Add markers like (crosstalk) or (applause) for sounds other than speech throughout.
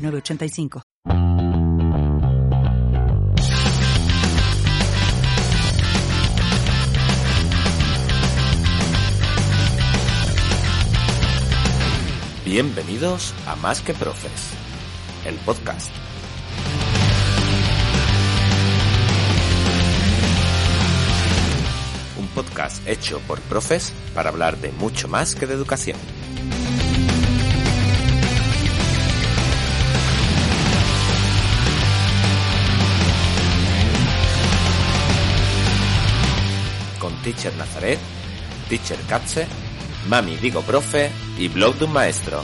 906985. Bienvenidos a Más que Profes, el podcast. Un podcast hecho por profes para hablar de mucho más que de educación. Teacher Nazaret, Teacher Katze, Mami Digo Profe y Blog de un Maestro.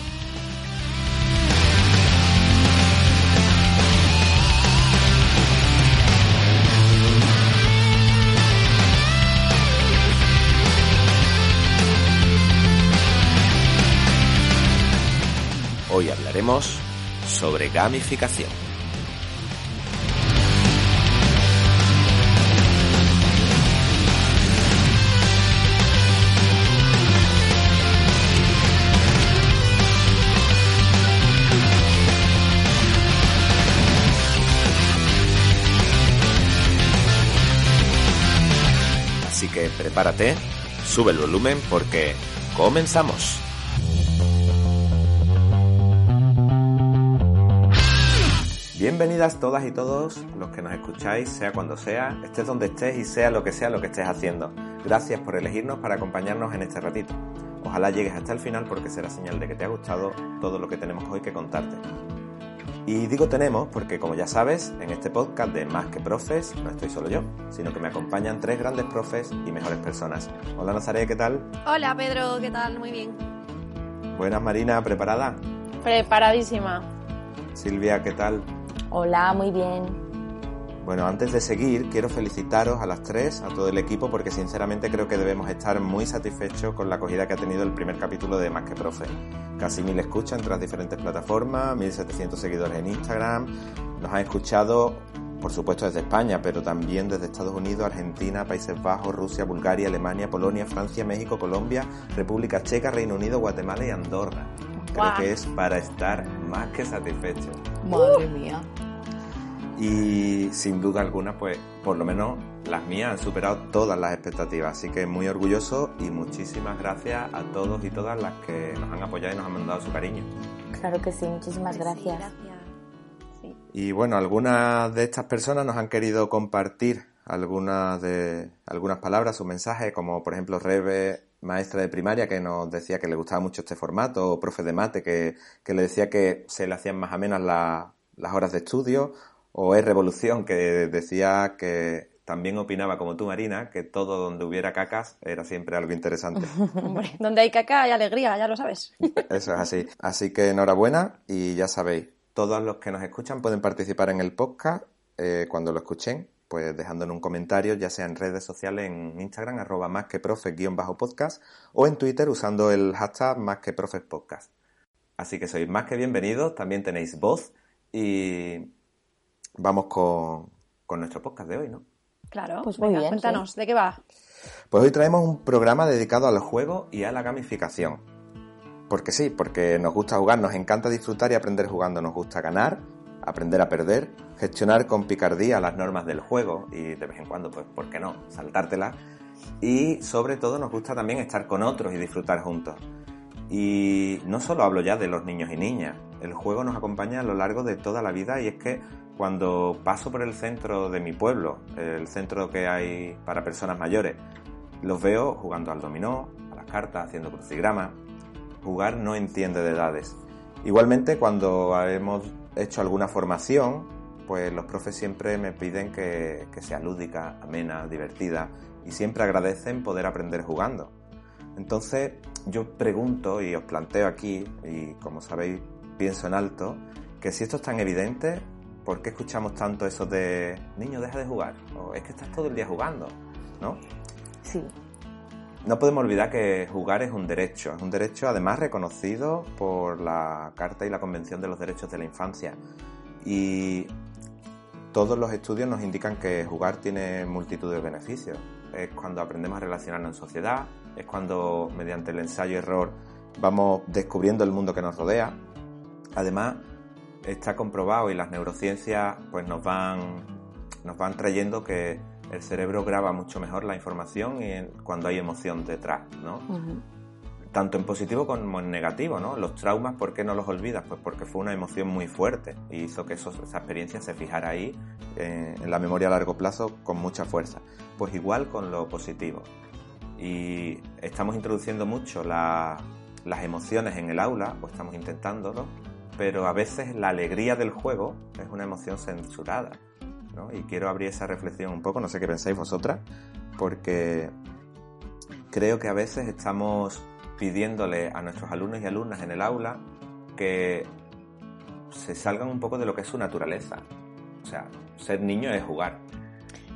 Hoy hablaremos sobre gamificación. Prepárate, sube el volumen porque comenzamos. Bienvenidas todas y todos los que nos escucháis, sea cuando sea, estés donde estés y sea lo que sea lo que estés haciendo. Gracias por elegirnos para acompañarnos en este ratito. Ojalá llegues hasta el final porque será señal de que te ha gustado todo lo que tenemos hoy que contarte. Y digo tenemos porque, como ya sabes, en este podcast de Más que Profes no estoy solo yo, sino que me acompañan tres grandes profes y mejores personas. Hola Nazaret, ¿qué tal? Hola Pedro, ¿qué tal? Muy bien. Buenas Marina, ¿preparada? Preparadísima. Silvia, ¿qué tal? Hola, muy bien. Bueno, antes de seguir, quiero felicitaros a las tres, a todo el equipo, porque sinceramente creo que debemos estar muy satisfechos con la acogida que ha tenido el primer capítulo de Más que Profe. Casi mil escuchas entre las diferentes plataformas, 1700 seguidores en Instagram. Nos han escuchado, por supuesto, desde España, pero también desde Estados Unidos, Argentina, Países Bajos, Rusia, Bulgaria, Alemania, Polonia, Francia, México, Colombia, República Checa, Reino Unido, Guatemala y Andorra. Creo que es para estar más que satisfechos. Madre mía. Y sin duda alguna, pues por lo menos las mías han superado todas las expectativas. Así que muy orgulloso y muchísimas gracias a todos y todas las que nos han apoyado y nos han mandado su cariño. Claro que sí, muchísimas Sí, gracias. Sí. Y bueno, algunas de estas personas nos han querido compartir algunas de algunas palabras, sus mensajes, como por ejemplo Rebe, maestra de primaria, que nos decía que le gustaba mucho este formato, o profe de mate, que, que le decía que se le hacían más amenas la- las horas de estudio, o es Revolución, que decía que también opinaba como tú, Marina, que todo donde hubiera cacas era siempre algo interesante. (laughs) Hombre, donde hay caca hay alegría, ya lo sabes. (laughs) Eso es así. Así que enhorabuena y ya sabéis, todos los que nos escuchan pueden participar en el podcast eh, cuando lo escuchen, pues dejándonos un comentario, ya sea en redes sociales, en Instagram, arroba más que profe guion bajo podcast, o en Twitter usando el hashtag más que profes podcast. Así que sois más que bienvenidos, también tenéis voz y vamos con, con nuestro podcast de hoy, ¿no? Claro. Pues muy Venga, bien, Cuéntanos, ¿de qué va? Pues hoy traemos un programa dedicado al juego y a la gamificación. Porque sí, porque nos gusta jugar, nos encanta disfrutar y aprender jugando, nos gusta ganar, aprender a perder, gestionar con picardía las normas del juego y de vez en cuando, pues, ¿por qué no?, saltártelas. Y sobre todo nos gusta también estar con otros y disfrutar juntos. Y no solo hablo ya de los niños y niñas, el juego nos acompaña a lo largo de toda la vida y es que cuando paso por el centro de mi pueblo, el centro que hay para personas mayores, los veo jugando al dominó, a las cartas, haciendo crucigramas. Jugar no entiende de edades. Igualmente, cuando hemos hecho alguna formación, pues los profes siempre me piden que, que sea lúdica, amena, divertida y siempre agradecen poder aprender jugando. Entonces, yo pregunto y os planteo aquí, y como sabéis, pienso en alto, que si esto es tan evidente, ¿por qué escuchamos tanto eso de niño, deja de jugar? O es que estás todo el día jugando, ¿no? Sí. No podemos olvidar que jugar es un derecho, es un derecho además reconocido por la Carta y la Convención de los Derechos de la Infancia. Y todos los estudios nos indican que jugar tiene multitud de beneficios. Es cuando aprendemos a relacionarnos en sociedad, es cuando mediante el ensayo y error vamos descubriendo el mundo que nos rodea. Además, está comprobado y las neurociencias pues nos van, nos van trayendo que el cerebro graba mucho mejor la información y cuando hay emoción detrás, ¿no? Tanto en positivo como en negativo, ¿no? Los traumas, ¿por qué no los olvidas? Pues porque fue una emoción muy fuerte y hizo que esa experiencia se fijara ahí eh, en la memoria a largo plazo con mucha fuerza. Pues igual con lo positivo. Y estamos introduciendo mucho las emociones en el aula, o estamos intentándolo, pero a veces la alegría del juego es una emoción censurada. Y quiero abrir esa reflexión un poco, no sé qué pensáis vosotras, porque creo que a veces estamos pidiéndole a nuestros alumnos y alumnas en el aula que se salgan un poco de lo que es su naturaleza. O sea, ser niño es jugar.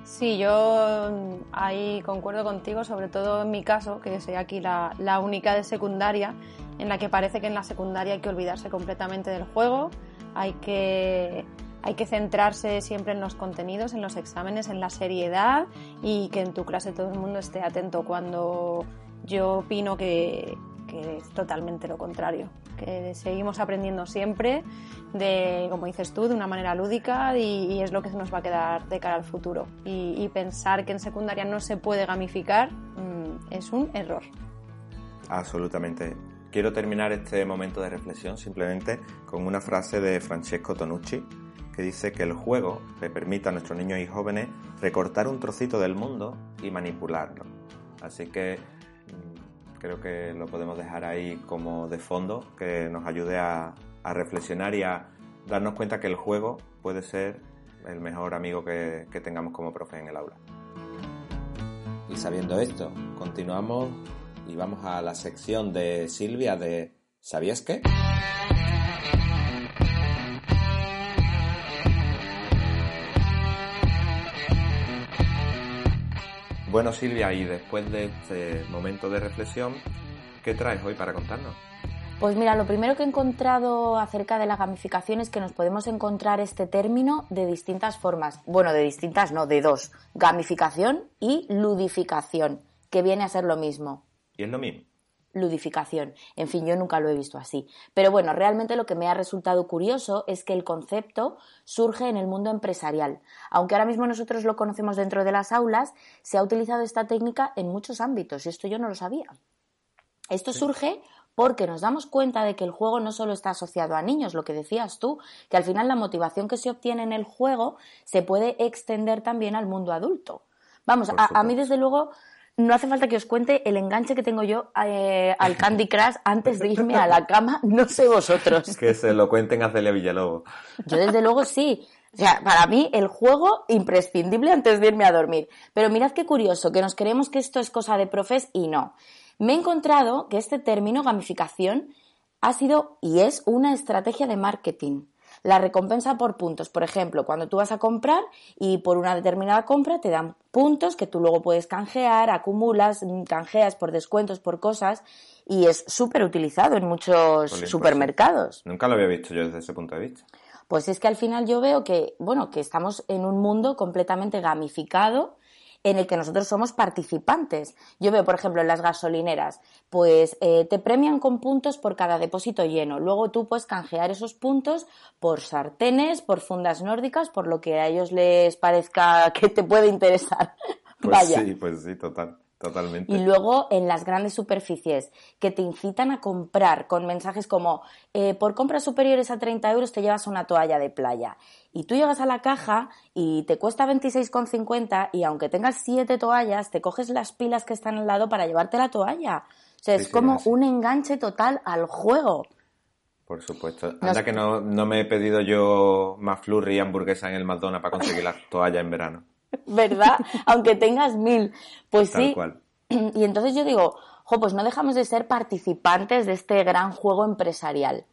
Sí, yo ahí concuerdo contigo, sobre todo en mi caso, que soy aquí la, la única de secundaria, en la que parece que en la secundaria hay que olvidarse completamente del juego, hay que hay que centrarse siempre en los contenidos, en los exámenes, en la seriedad y que en tu clase todo el mundo esté atento cuando yo opino que, es totalmente lo contrario, que seguimos aprendiendo siempre, de, como dices tú, de una manera lúdica y, es lo que nos va a quedar de cara al futuro. Y, pensar que en secundaria no se puede gamificar mm, es un error. Absolutamente. Quiero terminar este momento de reflexión simplemente con una frase de Francesco Tonucci, que dice que el juego le permite a nuestros niños y jóvenes recortar un trocito del mundo y manipularlo. Así que mm, creo que lo podemos dejar ahí como de fondo, que nos ayude a, reflexionar y a darnos cuenta que el juego puede ser el mejor amigo que, que tengamos como profe en el aula. Y sabiendo esto, continuamos y vamos a la sección de Silvia de ¿Sabías qué? Bueno, Silvia, y después de este momento de reflexión, ¿qué traes hoy para contarnos? Pues mira, lo primero que he encontrado acerca de la gamificación es que nos podemos encontrar este término de distintas formas. Bueno, de distintas no, de dos. Gamificación y ludificación, que viene a ser lo mismo. ¿Y es lo mismo? ludificación. En fin, yo nunca lo he visto así. Pero bueno, realmente lo que me ha resultado curioso es que el concepto surge en el mundo empresarial. Aunque ahora mismo nosotros lo conocemos dentro de las aulas, se ha utilizado esta técnica en muchos ámbitos y esto yo no lo sabía. Esto surge porque nos damos cuenta de que el juego no solo está asociado a niños, lo que decías tú, que al final la motivación que se obtiene en el juego se puede extender también al mundo adulto. Vamos, a, mí desde luego no hace falta que os cuente el enganche que tengo yo eh, al Candy Crush antes de irme a la cama, no sé vosotros. (laughs) Que se lo cuenten a Celia Villalobos. Yo desde luego sí. O sea, para mí el juego imprescindible antes de irme a dormir. Pero mirad qué curioso, que nos creemos que esto es cosa de profes y no. Me he encontrado que este término gamificación ha sido y es una estrategia de marketing. La recompensa por puntos, por ejemplo, cuando tú vas a comprar y por una determinada compra te dan puntos que tú luego puedes canjear, acumulas, canjeas por descuentos, por cosas y es súper utilizado en muchos pues supermercados. Nunca lo había visto yo desde ese punto de vista. Pues es que al final yo veo que, bueno, que estamos en un mundo completamente gamificado en el que nosotros somos participantes. Yo veo, por ejemplo, en las gasolineras, pues eh, te premian con puntos por cada depósito lleno. Luego tú puedes canjear esos puntos por sartenes, por fundas nórdicas, por lo que a ellos les parezca (laughs) que te puede interesar. Pues sí, pues sí, total. Totalmente. Y luego en las grandes superficies que te incitan a comprar con mensajes como eh, por compras superiores a 30 euros te llevas una toalla de playa. Y tú llegas a la caja y te cuesta 26,50 y aunque tengas siete toallas te coges las pilas que están al lado para llevarte la toalla. O sea, es como un enganche total al juego. Por supuesto. Anda que no, no, me he pedido yo más flurry y hamburguesa en el McDonald's para conseguir la toalla en verano. (laughs) ¿verdad? Aunque tengas mil. Pues sí. (clears throat) Y entonces yo digo, jo, pues no dejamos de ser participantes de este gran juego empresarial.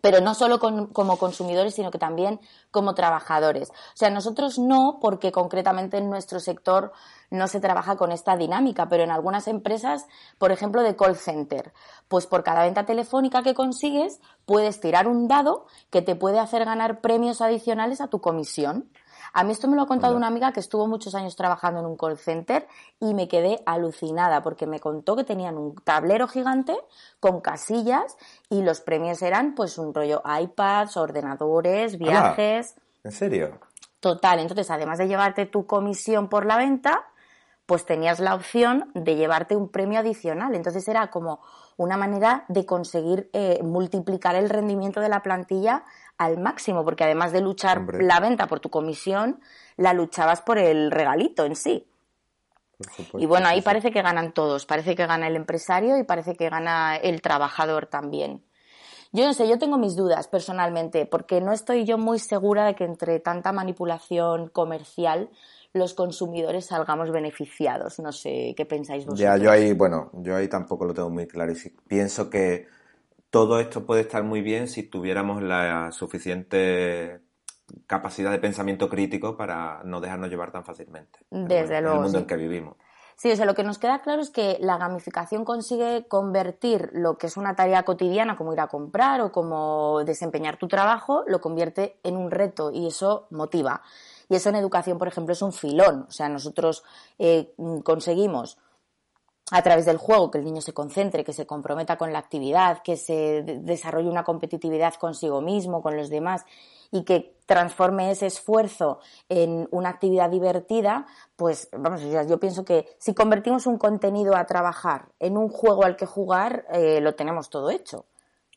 pero no solo como consumidores, sino que también como trabajadores. O sea, nosotros no, porque concretamente en nuestro sector no se trabaja con esta dinámica, pero en algunas empresas, por ejemplo, de call center, pues por cada venta telefónica que consigues, puedes tirar un dado que te puede hacer ganar premios adicionales a tu comisión. A mí esto me lo ha contado una amiga que estuvo muchos años trabajando en un call center y me quedé alucinada porque me contó que tenían un tablero gigante con casillas y los premios eran pues un rollo iPads, ordenadores, viajes. ¿En serio? Total, entonces además de llevarte tu comisión por la venta, pues tenías la opción de llevarte un premio adicional. Entonces era como una manera de conseguir eh, multiplicar el rendimiento de la plantilla al máximo, porque además de luchar la venta por tu comisión, la luchabas por el regalito en sí. y bueno, ahí parece que ganan todos, parece que gana el empresario y parece que gana el trabajador también. Yo no sé, yo tengo mis dudas personalmente, porque no estoy yo muy segura de que entre tanta manipulación comercial los consumidores salgamos beneficiados. No sé qué pensáis vosotros. Ya, yo ahí, bueno, yo ahí tampoco lo tengo muy claro. Y pienso que todo esto puede estar muy bien si tuviéramos la suficiente capacidad de pensamiento crítico para no dejarnos llevar tan fácilmente. Desde luego. En el mundo en que vivimos. Sí, o sea, lo que nos queda claro es que la gamificación consigue convertir lo que es una tarea cotidiana, como ir a comprar o como desempeñar tu trabajo, lo convierte en un reto y eso motiva. Y eso en educación, por ejemplo, es un filón. O sea, nosotros eh, conseguimos a través del juego, que el niño se concentre, que se comprometa con la actividad, que se desarrolle una competitividad consigo mismo, con los demás y que transforme ese esfuerzo en una actividad divertida, pues vamos, yo pienso que si convertimos un contenido a trabajar en un juego al que jugar, eh, lo tenemos todo hecho.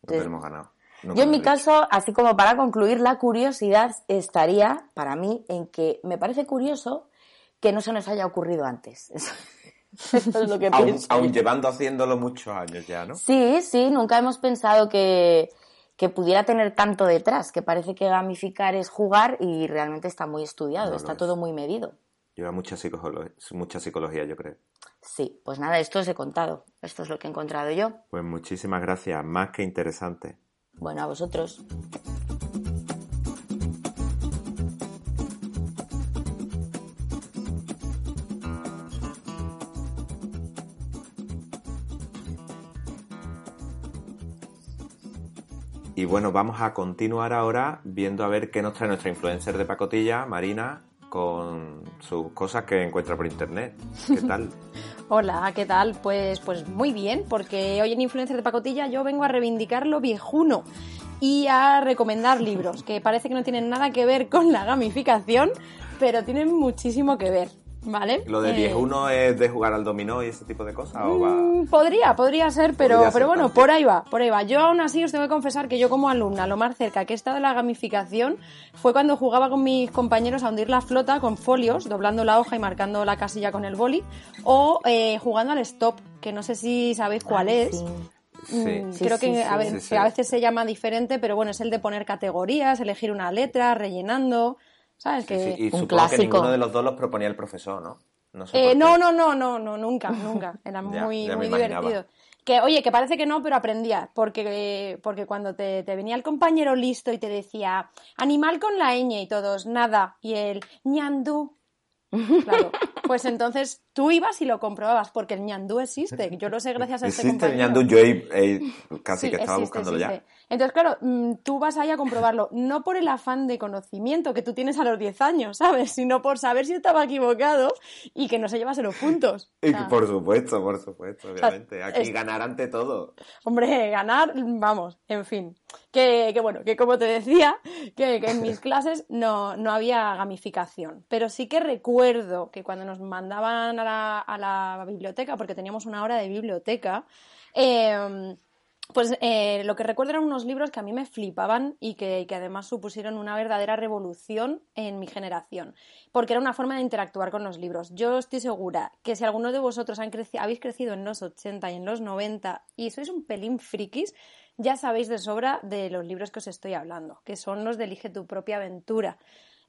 lo tenemos ganado. yo en mi caso, así como para concluir, la curiosidad estaría para mí en que me parece curioso que no se nos haya ocurrido antes. Es lo que (laughs) pienso. Aún, llevando haciéndolo muchos años ya, ¿no? Sí, sí, nunca hemos pensado que, pudiera tener tanto detrás, que parece que gamificar es jugar y realmente está muy estudiado, está todo muy medido. Lleva mucha psicología, mucha psicología, yo creo. Sí, pues nada, esto os he contado. Esto es lo que he encontrado yo. Pues muchísimas gracias, más que interesante. Bueno, a vosotros. Y bueno, vamos a continuar ahora viendo a ver qué nos trae nuestra influencer de pacotilla, Marina, con sus cosas que encuentra por internet. ¿Qué (laughs) tal? Hola, ¿qué tal? Pues, pues muy bien, porque hoy en Influencer de Pacotilla yo vengo a reivindicar lo viejuno y a recomendar libros, que parece que no tienen nada que ver con la gamificación, pero tienen muchísimo que ver. ¿Vale? ¿Lo de 10-1 eh, es de jugar al dominó y ese tipo de cosas? Mm, podría, podría ser, pero, pero bueno, por ahí va, por ahí va. Yo aún así os tengo que confesar que yo como alumna, lo más cerca que he estado de la gamificación fue cuando jugaba con mis compañeros a hundir la flota con folios, doblando la hoja y marcando la casilla con el boli, o eh, jugando al stop, que no sé si sabéis cuál es. Mm, creo que a veces se llama diferente, pero bueno, es el de poner categorías, elegir una letra, rellenando. ¿Sabes? Que y supongo que ninguno de los dos los proponía el profesor, ¿no? No, eh, no, no, no, no, no, nunca, nunca. Era (laughs) muy, muy divertido. Que, oye, que parece que no, pero aprendía. Porque, porque cuando te, te, venía el compañero listo y te decía animal con la ñ y todos, nada. Y el ñandú, Claro. Pues entonces tú ibas y lo comprobabas, porque el ñandú existe. Yo lo sé gracias a este Existe el ñandú, yo casi que estaba buscándolo ya. Entonces, claro, mm, tú vas ahí a comprobarlo, no por el afán de conocimiento que tú tienes a los 10 años, ¿sabes? Sino por saber si estaba equivocado y que no se llevase los puntos. (laughs) Y por supuesto, por supuesto, obviamente. Aquí ganar ante todo. Hombre, ganar, vamos, en fin. Que, bueno, que como te decía, que, en mis (laughs) clases no, no había gamificación. Pero sí que recuerdo que cuando nos mandaban a la, biblioteca, porque teníamos una hora de biblioteca, eh, pues eh, lo que recuerdo eran unos libros que a mí me flipaban y que, además supusieron una verdadera revolución en mi generación, porque era una forma de interactuar con los libros. Yo estoy segura que si alguno de vosotros han habéis crecido en los 80 y en los 90 y sois un pelín frikis, ya sabéis de sobra de los libros que os estoy hablando, que son los de Elige tu propia aventura.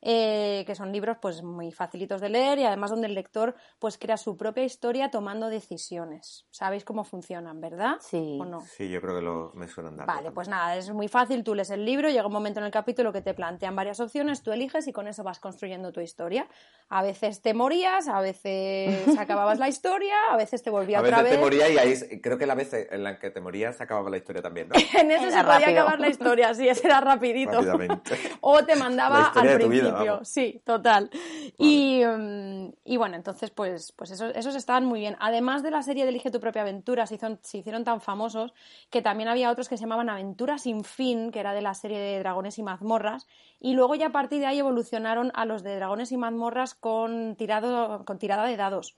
Eh, que son libros pues muy facilitos de leer y además donde el lector pues crea su propia historia tomando decisiones. Sabéis cómo funcionan, ¿verdad? Sí. ¿O no? Sí, yo creo que lo, me suenan dar. Vale, pues nada, es muy fácil, tú lees el libro, llega un momento en el capítulo que te plantean varias opciones, tú eliges y con eso vas construyendo tu historia. A veces te morías, a veces (laughs) acababas la historia, a veces te volvía A otra veces vez. te moría y ahí creo que la vez en la que te morías se acababa la historia también, ¿no? (laughs) En eso Era se podía rápido. acabar la historia, sí, ese era (laughs) rapidito. Rápidamente. O te mandaba al de vamos. sí, total. Y, mm, y bueno, entonces pues, pues esos, esos estaban muy bien. Además de la serie de Elige tu propia aventura, se, hizo- se hicieron tan famosos que también había otros que se llamaban Aventura sin fin, que era de la serie de Dragones y Mazmorras. Y luego ya a partir de ahí evolucionaron a los de Dragones y Mazmorras con, tirado, con tirada de dados.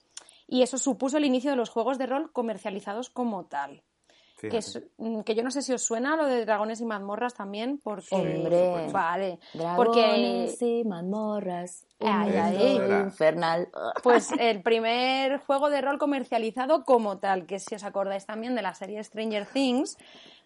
Y eso supuso el inicio de los juegos de rol comercializados como tal. Que, mm, que yo no sé si os suena lo de dragones y mazmorras también, porque... Hombre. Vale, Dragones porque y mazmorras. Un Ay, ay. Infernal. pues (laughs) el primer juego de rol comercializado como tal, que si os acordáis también de la serie Stranger Things,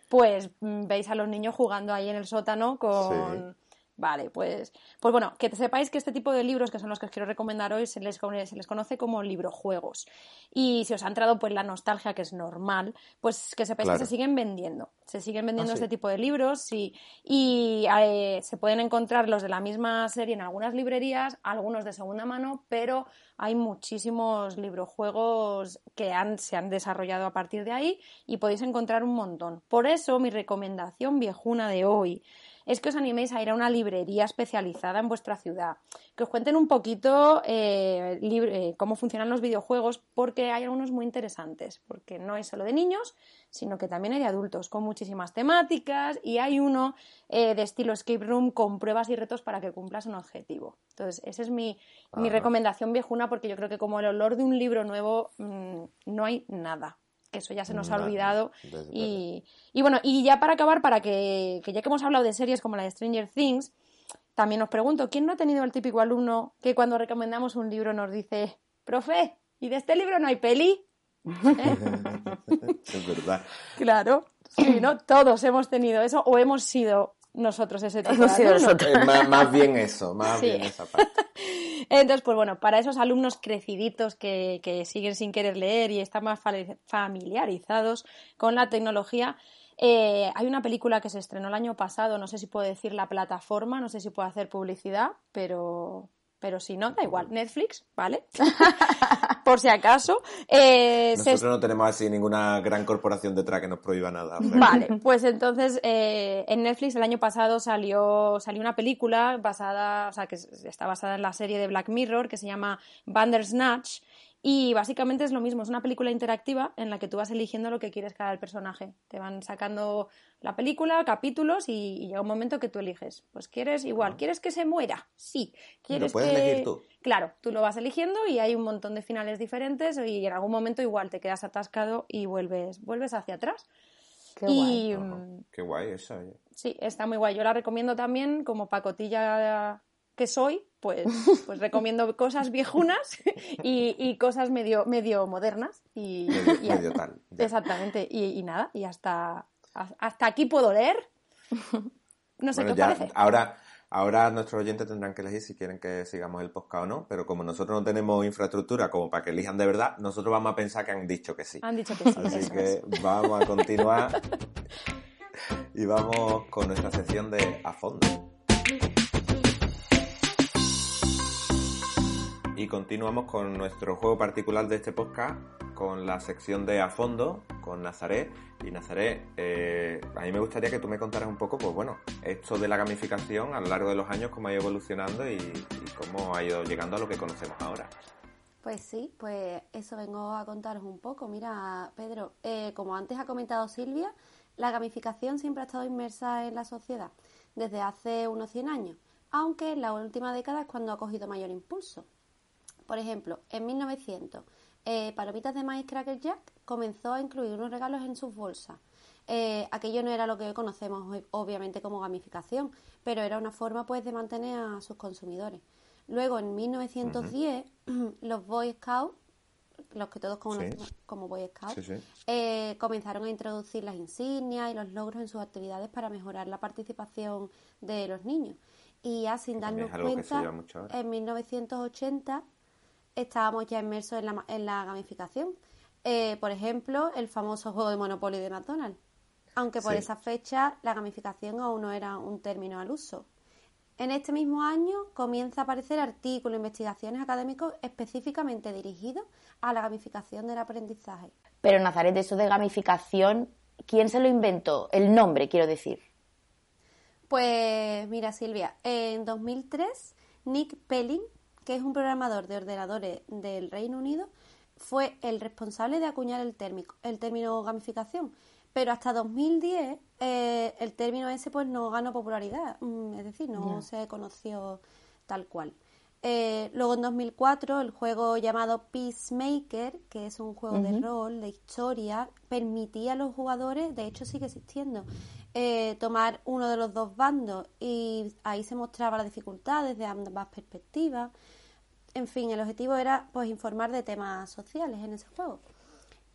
pues mm, veis a los niños jugando ahí en el sótano con... Vale, pues, pues bueno, que sepáis que este tipo de libros, que son los que os quiero recomendar hoy, se les, se les conoce como librojuegos. Y si os ha entrado pues la nostalgia, que es normal, pues que sepáis Claro. que se siguen vendiendo. Se siguen vendiendo Ah, sí. este tipo de libros sí. y eh, se pueden encontrar los de la misma serie en algunas librerías, algunos de segunda mano, pero hay muchísimos librojuegos que han, se han desarrollado a partir de ahí y podéis encontrar un montón. Por eso mi recomendación viejuna de hoy es que os animéis a ir a una librería especializada en vuestra ciudad, que os cuenten un poquito eh, libre- eh, cómo funcionan los videojuegos, porque hay algunos muy interesantes, porque no es solo de niños, sino que también hay de adultos, con muchísimas temáticas, y hay uno eh, de estilo escape room con pruebas y retos para que cumplas un objetivo. Entonces, esa es mi, recomendación viejuna, porque yo creo que como el olor de un libro nuevo, mm, no hay nada. Que eso ya se nos ha olvidado. desde Y, y bueno, y ya para acabar, para que, que ya que hemos hablado de series como la de Stranger Things, también os pregunto, ¿quién no ha tenido el típico alumno que cuando recomendamos un libro nos dice, profe, ¿y de este libro no hay peli? (laughs) es verdad. Claro, sí, ¿no? Todos hemos tenido eso o hemos sido nosotros ese tipo de alumnos. Eh, más, más bien eso, más Sí. bien esa parte. (laughs) Entonces, pues bueno, para esos alumnos creciditos que, que siguen sin querer leer y están más familiarizados con la tecnología, eh, hay una película que se estrenó el año pasado, no sé si puedo decir la plataforma, no sé si puedo hacer publicidad, pero, pero si no, da igual, Netflix, ¿vale? (laughs) Por si acaso. Eh, se Nosotros no tenemos así ninguna gran corporación detrás que nos prohíba nada. Vale, (laughs) pues entonces eh, en Netflix el año pasado salió, salió una película basada, o sea, que es- está basada en la serie de Black Mirror que se llama Bandersnatch y básicamente es lo mismo, es una película interactiva en la que tú vas eligiendo lo que quieres cada personaje. Te van sacando la película, capítulos y, y llega un momento que tú eliges. Pues quieres igual, ¿quieres que se muera? Sí. ¿Quieres puedes que... elegir tú. Claro, tú lo vas eligiendo y hay un montón de finales diferentes y en algún momento igual te quedas atascado y vuelves, vuelves hacia atrás. Qué y guay. Mm, Qué guay esa. sí, está muy guay. Yo la recomiendo también como pacotilla que soy, pues, (laughs) pues recomiendo cosas viejunas (laughs) y, y cosas medio, medio modernas. Y, Medio, y- medio tal. Exactamente. Y, y nada, y hasta, hasta aquí puedo leer. (laughs) No sé Bueno, qué os ya, parece. ahora, ahora nuestros oyentes tendrán que elegir si quieren que sigamos el podcast o no, pero como nosotros no tenemos infraestructura como para que elijan de verdad, nosotros vamos a pensar que han dicho que sí. Han dicho que sí. Así eso que vamos a continuar y vamos con nuestra sección de a fondo. Y continuamos con nuestro juego particular de este podcast, con la sección de a fondo, con Nazaret. Y Nazaret, eh, a mí me gustaría que tú me contaras un poco, pues bueno, esto de la gamificación a lo largo de los años, cómo ha ido evolucionando y, cómo ha ido llegando a lo que conocemos ahora. Pues sí, pues eso vengo a contaros un poco. Mira, Pedro, eh, como antes ha comentado Silvia, la gamificación siempre ha estado inmersa en la sociedad desde hace unos 100 años, aunque en la última década es cuando ha cogido mayor impulso. Por ejemplo, en 1900, eh, Palomitas de Maíz Cracker Jack comenzó a incluir unos regalos en sus bolsas. Eh, aquello no era lo que hoy conocemos hoy, obviamente como gamificación, pero era una forma pues de mantener a sus consumidores. Luego, en 1910, (clears throat) los Boy Scouts, los que todos conocemos como Boy Scouts, Sí, sí. eh, comenzaron a introducir las insignias y los logros en sus actividades para mejorar la participación de los niños. Y ya sin darnos cuenta, en 1980 estábamos ya inmersos en la, en la gamificación. Eh, por ejemplo, el famoso juego de Monopoly de McDonald's. Aunque por Sí. esa fecha la gamificación aún no era un término al uso. En este mismo año comienza a aparecer artículos, investigaciones académicos específicamente dirigidos a la gamificación del aprendizaje. Pero Nazaret, eso de gamificación, ¿quién se lo inventó? El nombre, quiero decir. Pues mira, Silvia, en 2003 Nick Pelling, que es un programador de ordenadores del Reino Unido, fue el responsable de acuñar el, térmico- el término gamificación. Pero hasta 2010 eh, el término ese pues no ganó popularidad, mm, es decir, no se conoció tal cual. Eh, luego en 2004 el juego llamado Peacemaker, que es un juego de rol, de historia, permitía a los jugadores, de hecho sigue existiendo, eh, tomar uno de los dos bandos y ahí se mostraba la dificultad desde ambas perspectivas. En fin, el objetivo era pues informar de temas sociales en ese juego.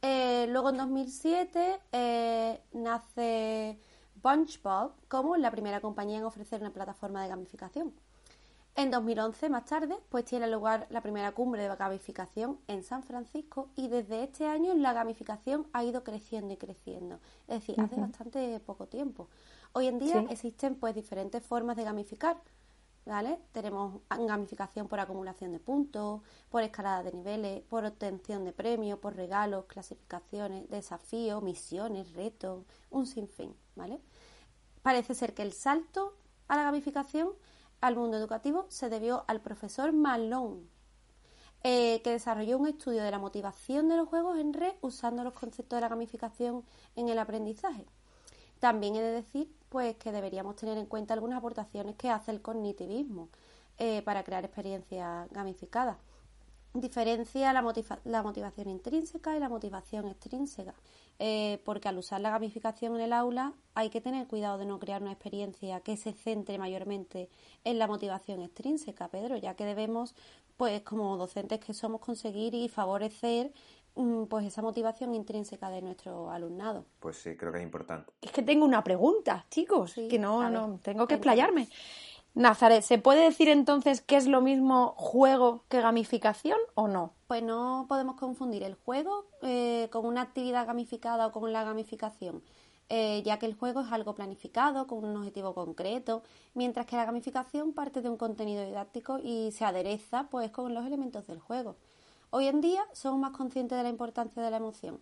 Eh, luego en 2007 eh, nace Bunchball como la primera compañía en ofrecer una plataforma de gamificación. En 2011, más tarde, pues tiene lugar la primera cumbre de gamificación en San Francisco y desde este año la gamificación ha ido creciendo y creciendo. Es decir, hace bastante poco tiempo. Hoy en día Sí. existen pues diferentes formas de gamificar. ¿Vale? Tenemos gamificación por acumulación de puntos, por escalada de niveles, por obtención de premios, por regalos, clasificaciones, desafíos, misiones, retos, un sinfín, ¿vale? Parece ser que el salto a la gamificación al mundo educativo se debió al profesor Malone, eh, que desarrolló un estudio de la motivación de los juegos en red usando los conceptos de la gamificación en el aprendizaje. También he de decir pues que deberíamos tener en cuenta algunas aportaciones que hace el cognitivismo eh, para crear experiencias gamificadas. Diferencia la, motiva- la motivación intrínseca y la motivación extrínseca, eh, porque al usar la gamificación en el aula hay que tener cuidado de no crear una experiencia que se centre mayormente en la motivación extrínseca, Pedro, ya que debemos, pues como docentes que somos, conseguir y favorecer pues esa motivación intrínseca de nuestro alumnado. Pues sí, creo que es importante. Es que tengo una pregunta, chicos, Sí, que no, ver, no tengo que explayarme. Nazaret, ¿se puede decir entonces que es lo mismo juego que gamificación o no? Pues no podemos confundir el juego eh, con una actividad gamificada o con la gamificación, eh, ya que el juego es algo planificado con un objetivo concreto, mientras que la gamificación parte de un contenido didáctico y se adereza pues con los elementos del juego. Hoy en día somos más conscientes de la importancia de la emoción,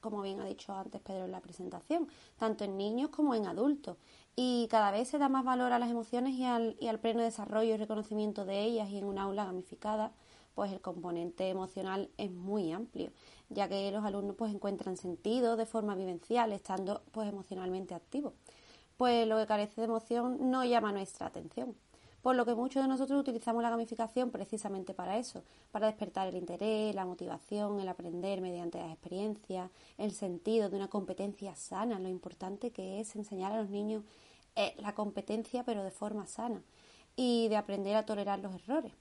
como bien ha dicho antes Pedro en la presentación, tanto en niños como en adultos. Y cada vez se da más valor a las emociones y al, y al pleno desarrollo y reconocimiento de ellas y en un aula gamificada, pues el componente emocional es muy amplio, ya que los alumnos pues encuentran sentido de forma vivencial, estando pues emocionalmente activos. Pues lo que carece de emoción no llama nuestra atención. Por lo que muchos de nosotros utilizamos la gamificación precisamente para eso, para despertar el interés, la motivación, el aprender mediante las experiencias, el sentido de una competencia sana, lo importante que es enseñar a los niños eh, la competencia pero de forma sana y de aprender a tolerar los errores.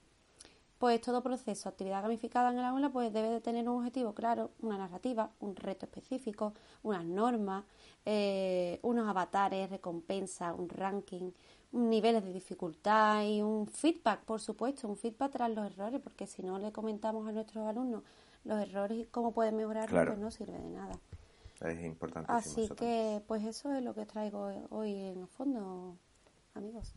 Pues todo proceso, actividad gamificada en el aula, pues debe de tener un objetivo claro, una narrativa, un reto específico, unas normas, eh, unos avatares, recompensa, un ranking, niveles de dificultad y un feedback, por supuesto, un feedback tras los errores, porque si no le comentamos a nuestros alumnos los errores y cómo pueden mejorar, Claro. pues no sirve de nada. Es importante. Así que, pues eso es lo que traigo hoy en el fondo, amigos.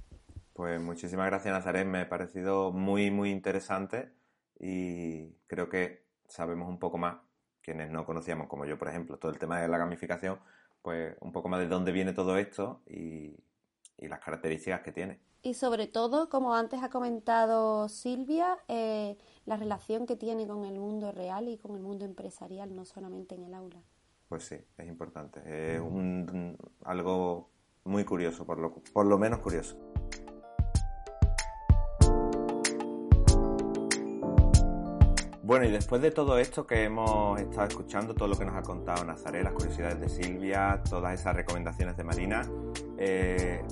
Pues muchísimas gracias, Nazaret. Me ha parecido muy, muy interesante y creo que sabemos un poco más, quienes no conocíamos, como yo, por ejemplo, todo el tema de la gamificación, pues un poco más de dónde viene todo esto y, y las características que tiene. Y sobre todo, como antes ha comentado Silvia, eh, la relación que tiene con el mundo real y con el mundo empresarial, no solamente en el aula. Pues sí, es importante. Es un, algo muy curioso, por lo, por lo menos curioso. Bueno, y después de todo esto que hemos estado escuchando, todo lo que nos ha contado Nazaret, las curiosidades de Silvia, todas esas recomendaciones de Marina, eh,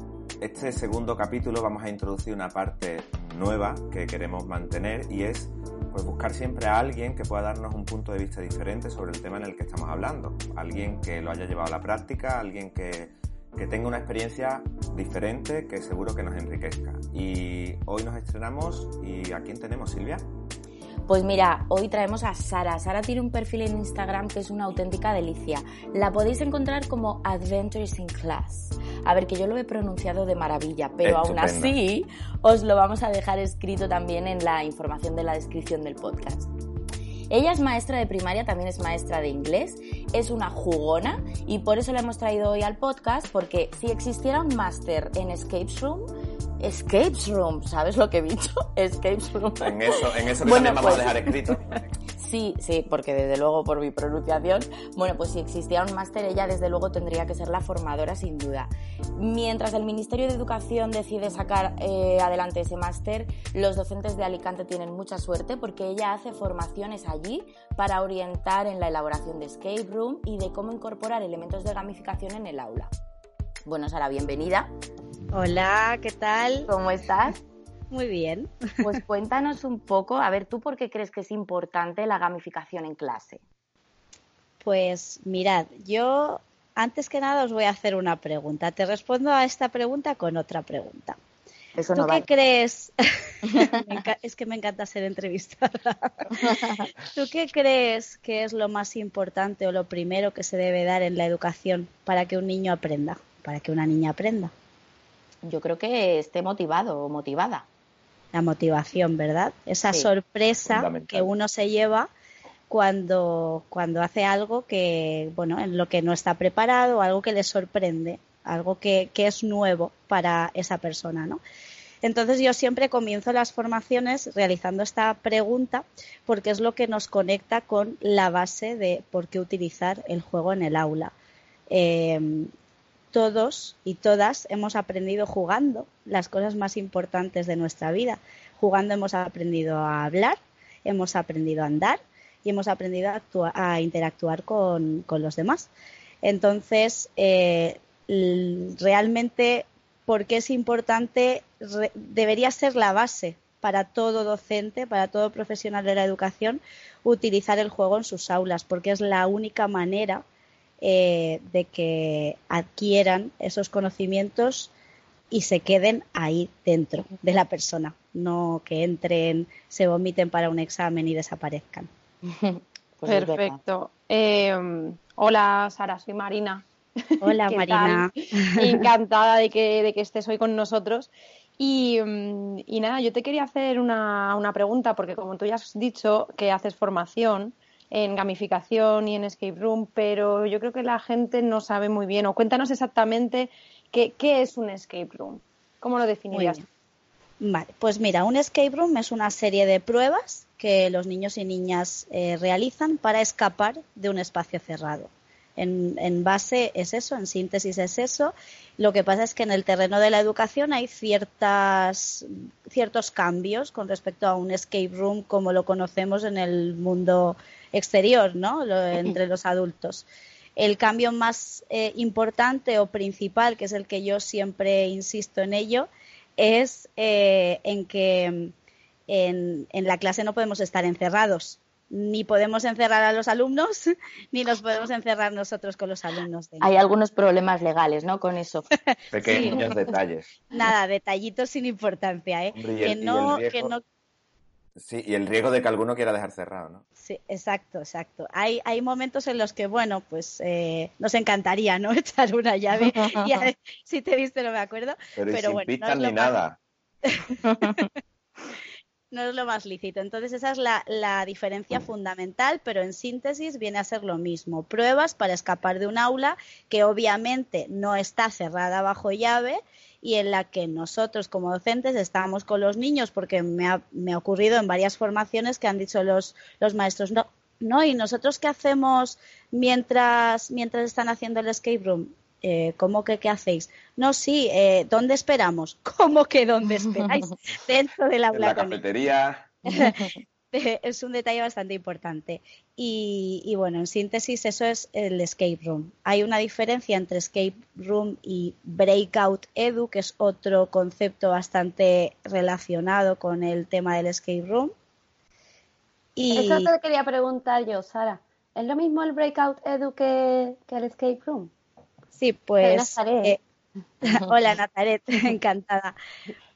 este segundo capítulo vamos a introducir una parte nueva que queremos mantener y es pues, buscar siempre a alguien que pueda darnos un punto de vista diferente sobre el tema en el que estamos hablando. Alguien que lo haya llevado a la práctica, alguien que, que tenga una experiencia diferente que seguro que nos enriquezca. Y hoy nos estrenamos y ¿a quién tenemos, Silvia? Pues mira, hoy traemos a Sara. Sara tiene un perfil en Instagram que es una auténtica delicia. La podéis encontrar como Adventures in Class. A ver, que yo lo he pronunciado de maravilla, pero aún así os lo vamos a dejar escrito también en la información de la descripción del podcast. Ella es maestra de primaria, también es maestra de inglés, es una jugona y por eso la hemos traído hoy al podcast, porque si existiera un máster en Escape Room, Escape Room, ¿sabes lo que he dicho? (laughs) Escape Room. En eso, en eso también vamos a pues dejar escrito. (laughs) Sí, sí, porque desde luego por mi pronunciación, bueno, pues si existiera un máster, ella desde luego tendría que ser la formadora sin duda. Mientras el Ministerio de Educación decide sacar eh, adelante ese máster, los docentes de Alicante tienen mucha suerte porque ella hace formaciones allí para orientar en la elaboración de escape room y de cómo incorporar elementos de gamificación en el aula. Bueno, Sara, bienvenida. Hola, ¿qué tal? ¿Cómo estás? Muy bien. Pues (laughs) cuéntanos un poco, a ver, ¿tú por qué crees que es importante la gamificación en clase? Pues mirad, yo antes que nada os voy a hacer una pregunta. Te respondo a esta pregunta con otra pregunta. Eso ¿Tú qué crees? (laughs) (laughs) es que me encanta ser entrevistada. ¿Tú qué crees que es lo más importante o lo primero que se debe dar en la educación para que un niño aprenda, para que una niña aprenda? Yo creo que esté motivado o motivada la motivación, ¿verdad? Esa sorpresa que uno se lleva cuando, cuando hace algo que, bueno, en lo que no está preparado, algo que le sorprende, algo que, que es nuevo para esa persona, ¿no? Entonces yo siempre comienzo las formaciones realizando esta pregunta porque es lo que nos conecta con la base de por qué utilizar el juego en el aula. Eh, todos y todas hemos aprendido jugando las cosas más importantes de nuestra vida. Jugando hemos aprendido a hablar, hemos aprendido a andar y hemos aprendido a, interactuar con, los demás. Entonces, eh, realmente, ¿por qué es importante? debería ser la base para todo docente, para todo profesional de la educación, utilizar el juego en sus aulas, porque es la única manera eh, de que adquieran esos conocimientos y se queden ahí dentro de la persona, no que entren, se vomiten para un examen y desaparezcan. (laughs) Pues Perfecto. Eh, hola Sara, soy Marina. (laughs) Hola Marina. (laughs) Encantada de que, de que estés hoy con nosotros. Y, mm, y, nada, yo te quería hacer una, una, pregunta, porque como tú ya has dicho que haces formación, en gamificación y en escape room, pero yo creo que la gente no sabe muy bien. O cuéntanos exactamente qué, es un escape room. ¿Cómo lo definirías? Vale, pues mira, un escape room es una serie de pruebas que los niños y niñas eh, realizan para escapar de un espacio cerrado. En, base es eso, en síntesis es eso. Lo que pasa es que en el terreno de la educación hay ciertas, ciertos cambios con respecto a un escape room como lo conocemos en el mundo exterior, ¿no? entre los adultos. El cambio más eh, importante o principal, que es el que yo siempre insisto en ello, es eh, en que en, en la clase no podemos estar encerrados ni podemos encerrar a los alumnos, (laughs) ni nos podemos encerrar nosotros con los alumnos. Hay algunos problemas legales, ¿no? Con eso. (laughs) Pequeños detalles. Nada, detallitos sin importancia, ¿eh? que no, que no Sí, y el riesgo de que alguno quiera dejar cerrado, ¿no? Sí, exacto, exacto. Hay, hay momentos en los que, bueno, pues eh, nos encantaría, ¿no? (laughs) Echar una llave y si te viste no me acuerdo. Pero, pero sin pistas ni nada. No es lo más lícito. Entonces esa es la, la, diferencia fundamental, pero en síntesis viene a ser lo mismo. Pruebas para escapar de un aula que obviamente no está cerrada bajo llave y en la que nosotros como docentes estamos con los niños, porque me ha, me ha ocurrido en varias formaciones que han dicho los, los maestros, no, no, y nosotros qué hacemos mientras, mientras están haciendo el escape room. Eh, ¿Cómo que qué hacéis? No, sí, eh, ¿dónde esperamos? (laughs) ¿Cómo que dónde esperáis? (laughs) Dentro del aula. En la cafetería. (laughs) es un detalle bastante importante. Y, bueno, en síntesis, eso es el escape room. Hay una diferencia entre escape room y breakout edu, que es otro concepto bastante relacionado con el tema del escape room. Y... Eso te quería preguntar yo, Sara. ¿Es lo mismo el breakout edu que, el escape room? Sí, pues. Eh, (laughs) hola Nataret, (laughs) encantada.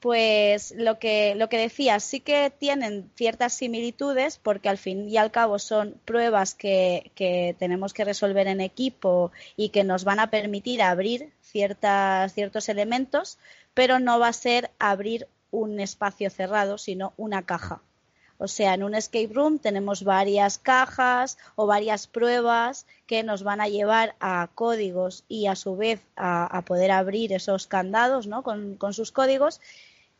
Pues lo que, lo que decía, sí que tienen ciertas similitudes porque al fin y al cabo son pruebas que, que tenemos que resolver en equipo y que nos van a permitir abrir ciertas, ciertos elementos, pero no va a ser abrir un espacio cerrado, sino una caja. O sea, en un escape room tenemos varias cajas o varias pruebas que nos van a llevar a códigos y a su vez a, poder abrir esos candados ¿no? con, sus códigos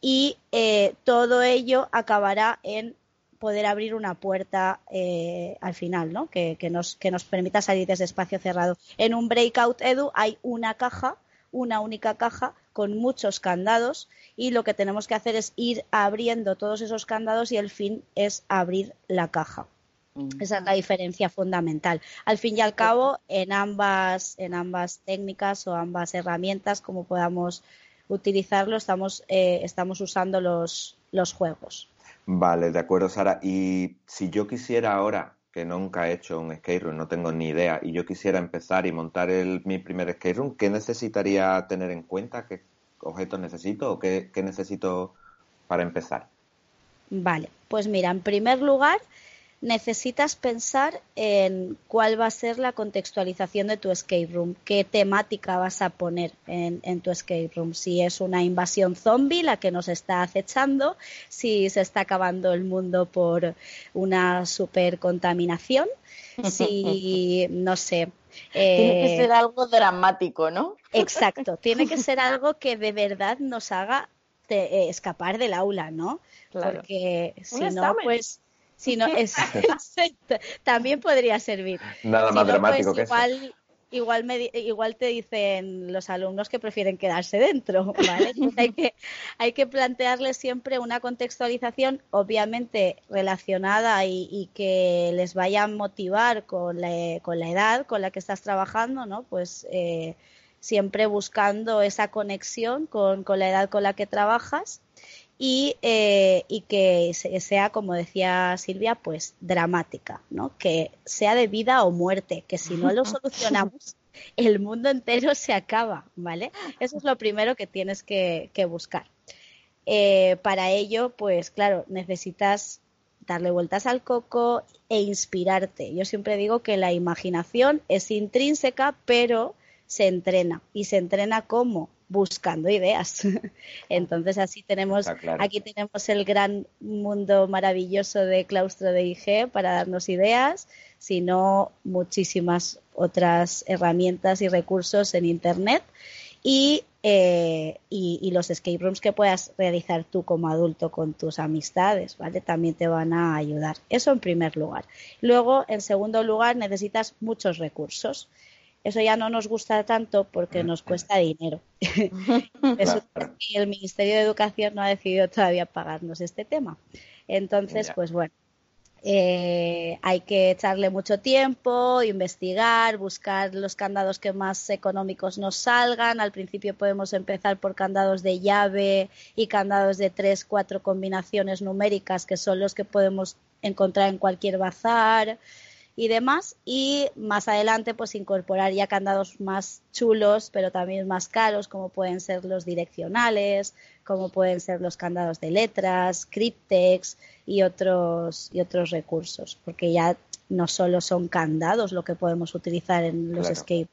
y eh, todo ello acabará en poder abrir una puerta eh, al final, ¿no? Que, que, nos, que nos permita salir de ese espacio cerrado. En un breakout edu hay una caja, una única caja con muchos candados y lo que tenemos que hacer es ir abriendo todos esos candados y el fin es abrir la caja. Mm. Esa es la diferencia fundamental. Al fin y al cabo, en ambas, en ambas técnicas o ambas herramientas, como podamos utilizarlo, estamos, eh, estamos usando los, los juegos. Vale, de acuerdo, Sara. Y si yo quisiera ahora, que nunca he hecho un skate room, no tengo ni idea, y yo quisiera empezar y montar el, mi primer skate room, ¿qué necesitaría tener en cuenta? ¿Qué objetos necesito o qué, qué necesito para empezar? Vale, pues mira, en primer lugar, necesitas pensar en cuál va a ser la contextualización de tu escape room, qué temática vas a poner en, tu escape room, si es una invasión zombie la que nos está acechando, si se está acabando el mundo por una supercontaminación, si, (laughs) no sé. tiene que eh, ser algo dramático, ¿no? (laughs) Exacto, tiene que ser algo que de verdad nos haga eh, escapar del aula, ¿no? Porque si no, pues si no, es, (laughs) también podría servir. Nada más dramático que igual, eso. Igual, me, igual te dicen los alumnos que prefieren quedarse dentro, (laughs) ¿vale? hay, que, hay que plantearles siempre una contextualización, obviamente relacionada y, que les vaya a motivar con la, con la edad con la que estás trabajando, ¿no? Pues eh, siempre buscando esa conexión con, con la edad con la que trabajas y, eh, y que sea, como decía Silvia, pues dramática, ¿no? Que sea de vida o muerte, que si no lo (laughs) solucionamos, el mundo entero se acaba, ¿vale? Eso es lo primero que tienes que, buscar. Eh, para ello, pues claro, necesitas darle vueltas al coco e inspirarte. Yo siempre digo que la imaginación es intrínseca, pero se entrena. ¿Y se entrena cómo? Buscando ideas. (laughs) Entonces así tenemos, aquí tenemos el gran mundo maravilloso de claustro de IG para darnos ideas, sino muchísimas otras herramientas y recursos en Internet y, eh, y, los escape rooms que puedas realizar tú como adulto con tus amistades, ¿vale? También te van a ayudar. Eso en primer lugar. Luego, en segundo lugar, necesitas muchos recursos. Eso ya no nos gusta tanto porque nos cuesta dinero. (laughs) el Ministerio de Educación no ha decidido todavía pagarnos este tema. Entonces, pues bueno, eh, hay que echarle mucho tiempo, investigar, buscar los candados que más económicos nos salgan. Al principio podemos empezar por candados de llave y candados de tres, cuatro combinaciones numéricas que son los que podemos encontrar en cualquier bazar y demás. Y más adelante, pues incorporar ya candados más chulos, pero también más caros, como pueden ser los direccionales, como pueden ser los candados de letras, cryptex y otros, y otros recursos, porque ya no solo son candados lo que podemos utilizar en los escape.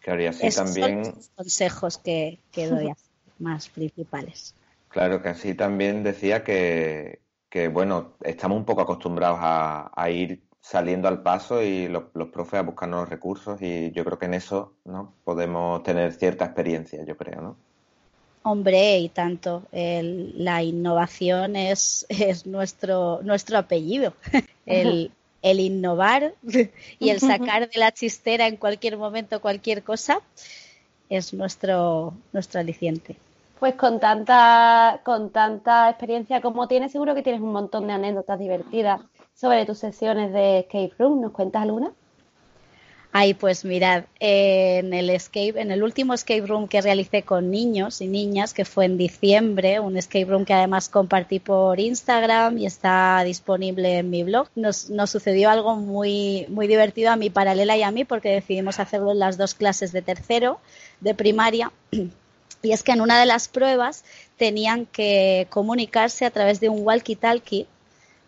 Claro, y así también. Son los consejos que, que doy (laughs) más principales. Claro, que así también decía que, que bueno, estamos un poco acostumbrados a, ir saliendo al paso y los, profes a buscar nuevos recursos y yo creo que en eso ¿no? podemos tener cierta experiencia, yo creo, ¿no? Hombre, y tanto, la innovación es, es nuestro, nuestro apellido. (laughs) El, el innovar (laughs) y el sacar de la chistera en cualquier momento cualquier cosa es nuestro, nuestro aliciente. Pues con tanta, con tanta experiencia como tienes, seguro que tienes un montón de anécdotas divertidas sobre tus sesiones de escape room. ¿Nos cuentas alguna? Ay, pues mirad, en el escape, en el último escape room que realicé con niños y niñas, que fue en diciembre, un escape room que además compartí por Instagram y está disponible en mi blog, nos, nos sucedió algo muy, muy divertido a mi paralela y a mí porque decidimos hacerlo en las dos clases de tercero de primaria. (clears throat) Y es que en una de las pruebas tenían que comunicarse a través de un walkie-talkie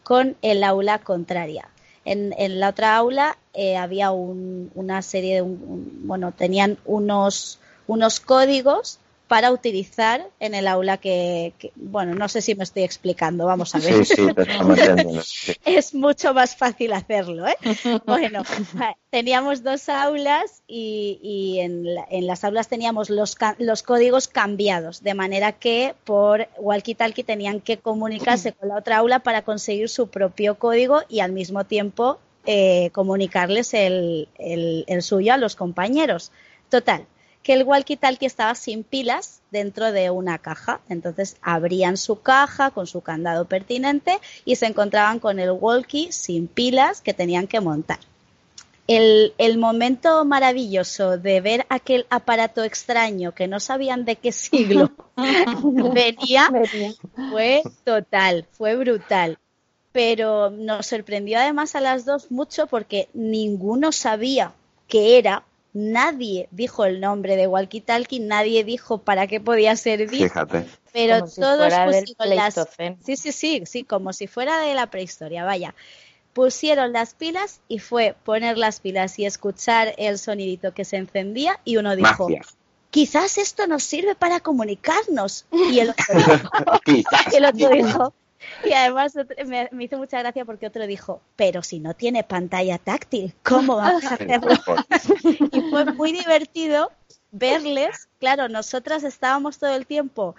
con el aula contraria. En, en la otra aula eh, había una serie de, bueno, tenían unos, unos códigos para utilizar en el aula que, bueno, no sé si me estoy explicando, vamos a ver. Sí, sí, (laughs) es mucho más fácil hacerlo, ¿eh? (laughs) Bueno, teníamos dos aulas y, en, en, las aulas teníamos los, los códigos cambiados, de manera que por walkie-talkie tenían que comunicarse con la otra aula para conseguir su propio código y al mismo tiempo eh, comunicarles el, el, suyo a los compañeros. Total, que el walkie-talkie estaba sin pilas dentro de una caja. Entonces abrían su caja con su candado pertinente y se encontraban con el walkie sin pilas que tenían que montar. El, el, momento maravilloso de ver aquel aparato extraño que no sabían de qué siglo (laughs) venía fue total, fue brutal pero nos sorprendió además a las dos mucho porque ninguno sabía qué era, nadie dijo el nombre de Walkie Talkie, nadie dijo para qué podía servir. Fíjate. Pero todos pusieron las Sí, sí, sí, sí, como si fuera de la prehistoria, vaya. Pusieron las pilas y fue poner las pilas y escuchar el sonidito que se encendía y uno dijo, quizás esto nos sirve para comunicarnos. Y el otro (laughs) y el otro dijo y además me, hizo mucha gracia porque otro dijo, pero si no tiene pantalla táctil, ¿cómo vamos a (laughs) hacerlo? (laughs) y fue muy divertido verles, claro, nosotras estábamos todo el tiempo,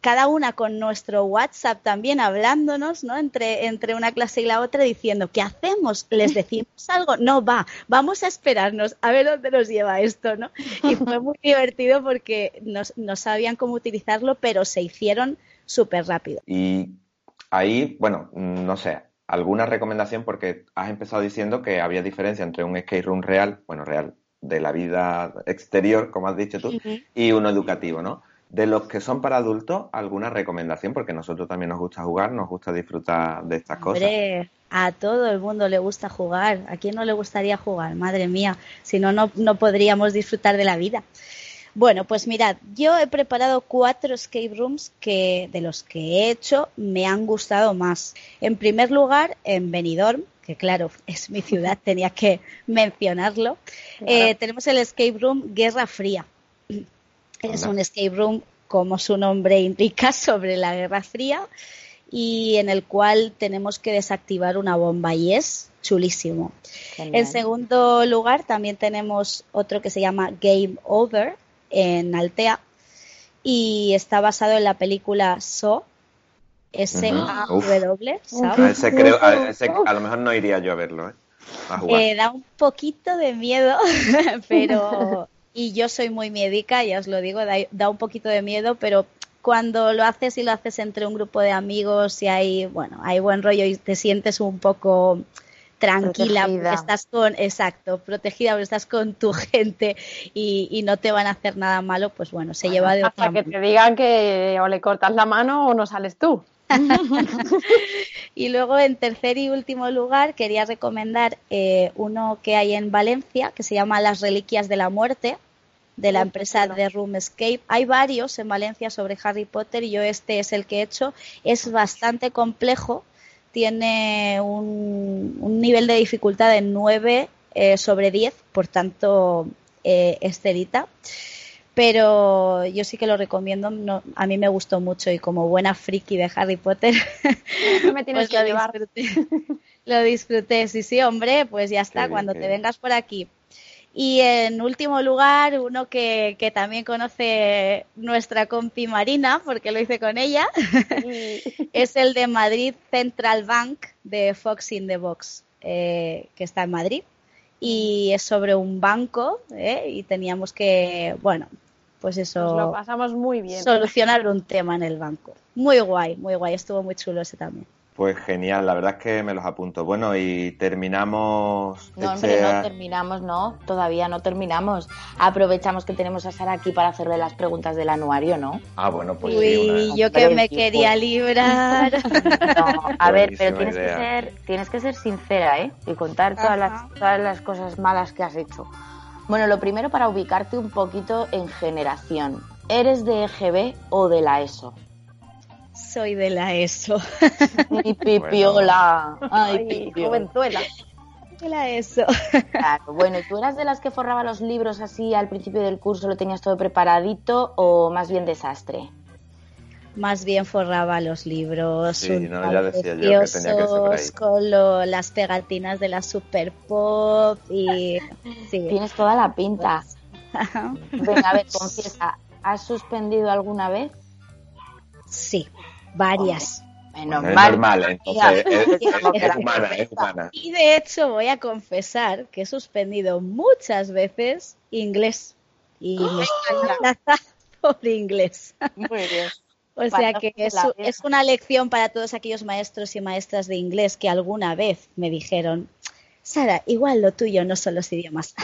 cada una con nuestro WhatsApp también hablándonos, ¿no? Entre, entre una clase y la otra diciendo, ¿qué hacemos? ¿Les decimos algo? No, va, vamos a esperarnos, a ver dónde nos lleva esto, ¿no? Y fue muy (laughs) divertido porque no, sabían cómo utilizarlo, pero se hicieron súper rápido. Y ahí, bueno, no sé, alguna recomendación porque has empezado diciendo que había diferencia entre un skate room real, bueno, real, de la vida exterior, como has dicho tú, y uno educativo, ¿no? De los que son para adultos, ¿alguna recomendación? Porque a nosotros también nos gusta jugar, nos gusta disfrutar de estas Hombre, cosas. A todo el mundo le gusta jugar. ¿A quién no le gustaría jugar? Madre mía, si no, no podríamos disfrutar de la vida. Bueno, pues mirad, yo he preparado cuatro escape rooms que de los que he hecho me han gustado más. En primer lugar, en Benidorm, que claro, (laughs) es mi ciudad, (laughs) tenía que mencionarlo. Eh, tenemos el escape room Guerra Fría. Es un escape room, como su nombre indica, (laughs) sobre la Guerra Fría y en el cual tenemos que desactivar una bomba y es chulísimo. En segundo lugar, también tenemos otro que se llama Game Over, en Altea y está basado en la película So, S-A-W. Ese creo, a, ese, a, lo mejor no iría yo a verlo, ¿eh? eh da un poquito de miedo, (laughs) pero. Y yo soy muy médica, ya os lo digo, da, da, un poquito de miedo, pero cuando lo haces y lo haces entre un grupo de amigos y hay, bueno, hay buen rollo y te sientes un poco tranquila, estás con, exacto, protegida, porque estás con tu (laughs) gente y, no te van a hacer nada malo, pues bueno, se lleva de otra Hasta que te digan que o le cortas la mano o no sales tú. (laughs) y luego en tercer y último lugar quería recomendar eh, uno que hay en Valencia que se llama Las Reliquias de la Muerte de la empresa de Roomscape. Hay varios en Valencia sobre Harry Potter y yo este es el que he hecho. Es bastante complejo tiene un, nivel de dificultad de 9 eh, sobre 10, por tanto, eh, esterita. Pero yo sí que lo recomiendo, a mí me gustó mucho y como buena friki de Harry Potter, me tienes (laughs) pues que lo, disfruté, (laughs) lo disfruté. Sí, sí, hombre, pues ya está, cuando te vengas por aquí y en último lugar, uno que, que, también conoce nuestra compi Marina, porque lo hice con ella, (laughs) es el de Madrid Central Bank de Fox in the Box, eh, que está en Madrid. Y es sobre un banco eh, y teníamos que, bueno, pues eso. lo pasamos muy bien. Solucionar un tema en el banco. Muy guay, muy guay. Estuvo muy chulo ese también. Pues genial, la verdad es que me los apunto. Bueno, y terminamos. No, hombre, este no terminamos, no, todavía no terminamos. Aprovechamos que tenemos a Sara aquí para hacerle las preguntas del anuario, ¿no? Ah, bueno, pues Uy, yo que me quería librar. (laughs) No, a ver, pero tienes que, ser, tienes que ser sincera, ¿eh? Y contar todas las, todas las cosas malas que has hecho. Bueno, lo primero para ubicarte un poquito en generación. ¿Eres de EGB o de la ESO? Soy de la ESO. Mi (laughs) pipiola. Ay, Ay jovenzuela. De la ESO. Claro, bueno, ¿y tú eras de las que forraba los libros así al principio del curso, lo tenías todo preparadito o más bien desastre? Más bien forraba los libros. Sí, no, ya decía yo que tenía que ser Con las pegatinas de la Super Pop y... Sí. Tienes toda la pinta. Venga, a ver, (laughs) confiesa, ¿has suspendido alguna vez? Sí varias. Menos es normal, entonces (laughs) es, humana, es humana. Y de hecho voy a confesar que he suspendido muchas veces inglés y me (gasps) encanta (laughs) por inglés. Muy bien. (laughs) O sea que es, es, una lección para todos aquellos maestros y maestras de inglés que alguna vez me dijeron, Sara, igual lo tuyo no son los idiomas.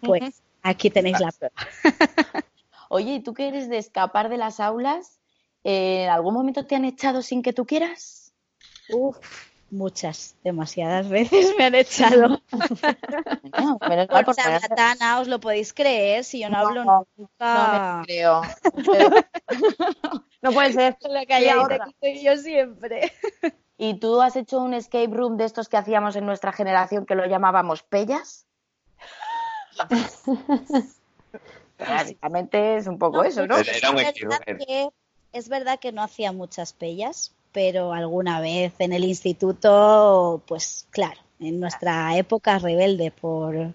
pues aquí tenéis la prueba. Oye, ¿y tú que eres de escapar de las aulas? ¿En algún momento te han echado sin que tú quieras? Uf, muchas, demasiadas veces me han echado. (laughs) no, pero por charlatana, os lo podéis creer, si yo no, hablo nunca. No me creo. (laughs) no puede ser. (laughs) La calle estoy yo siempre. ¿Y tú has hecho un escape room de estos que hacíamos en nuestra generación que lo llamábamos pellas? Básicamente es un poco eso, ¿no? Era un escape es verdad que no hacía muchas pellas, pero alguna vez en el instituto, pues claro, en nuestra época rebelde por...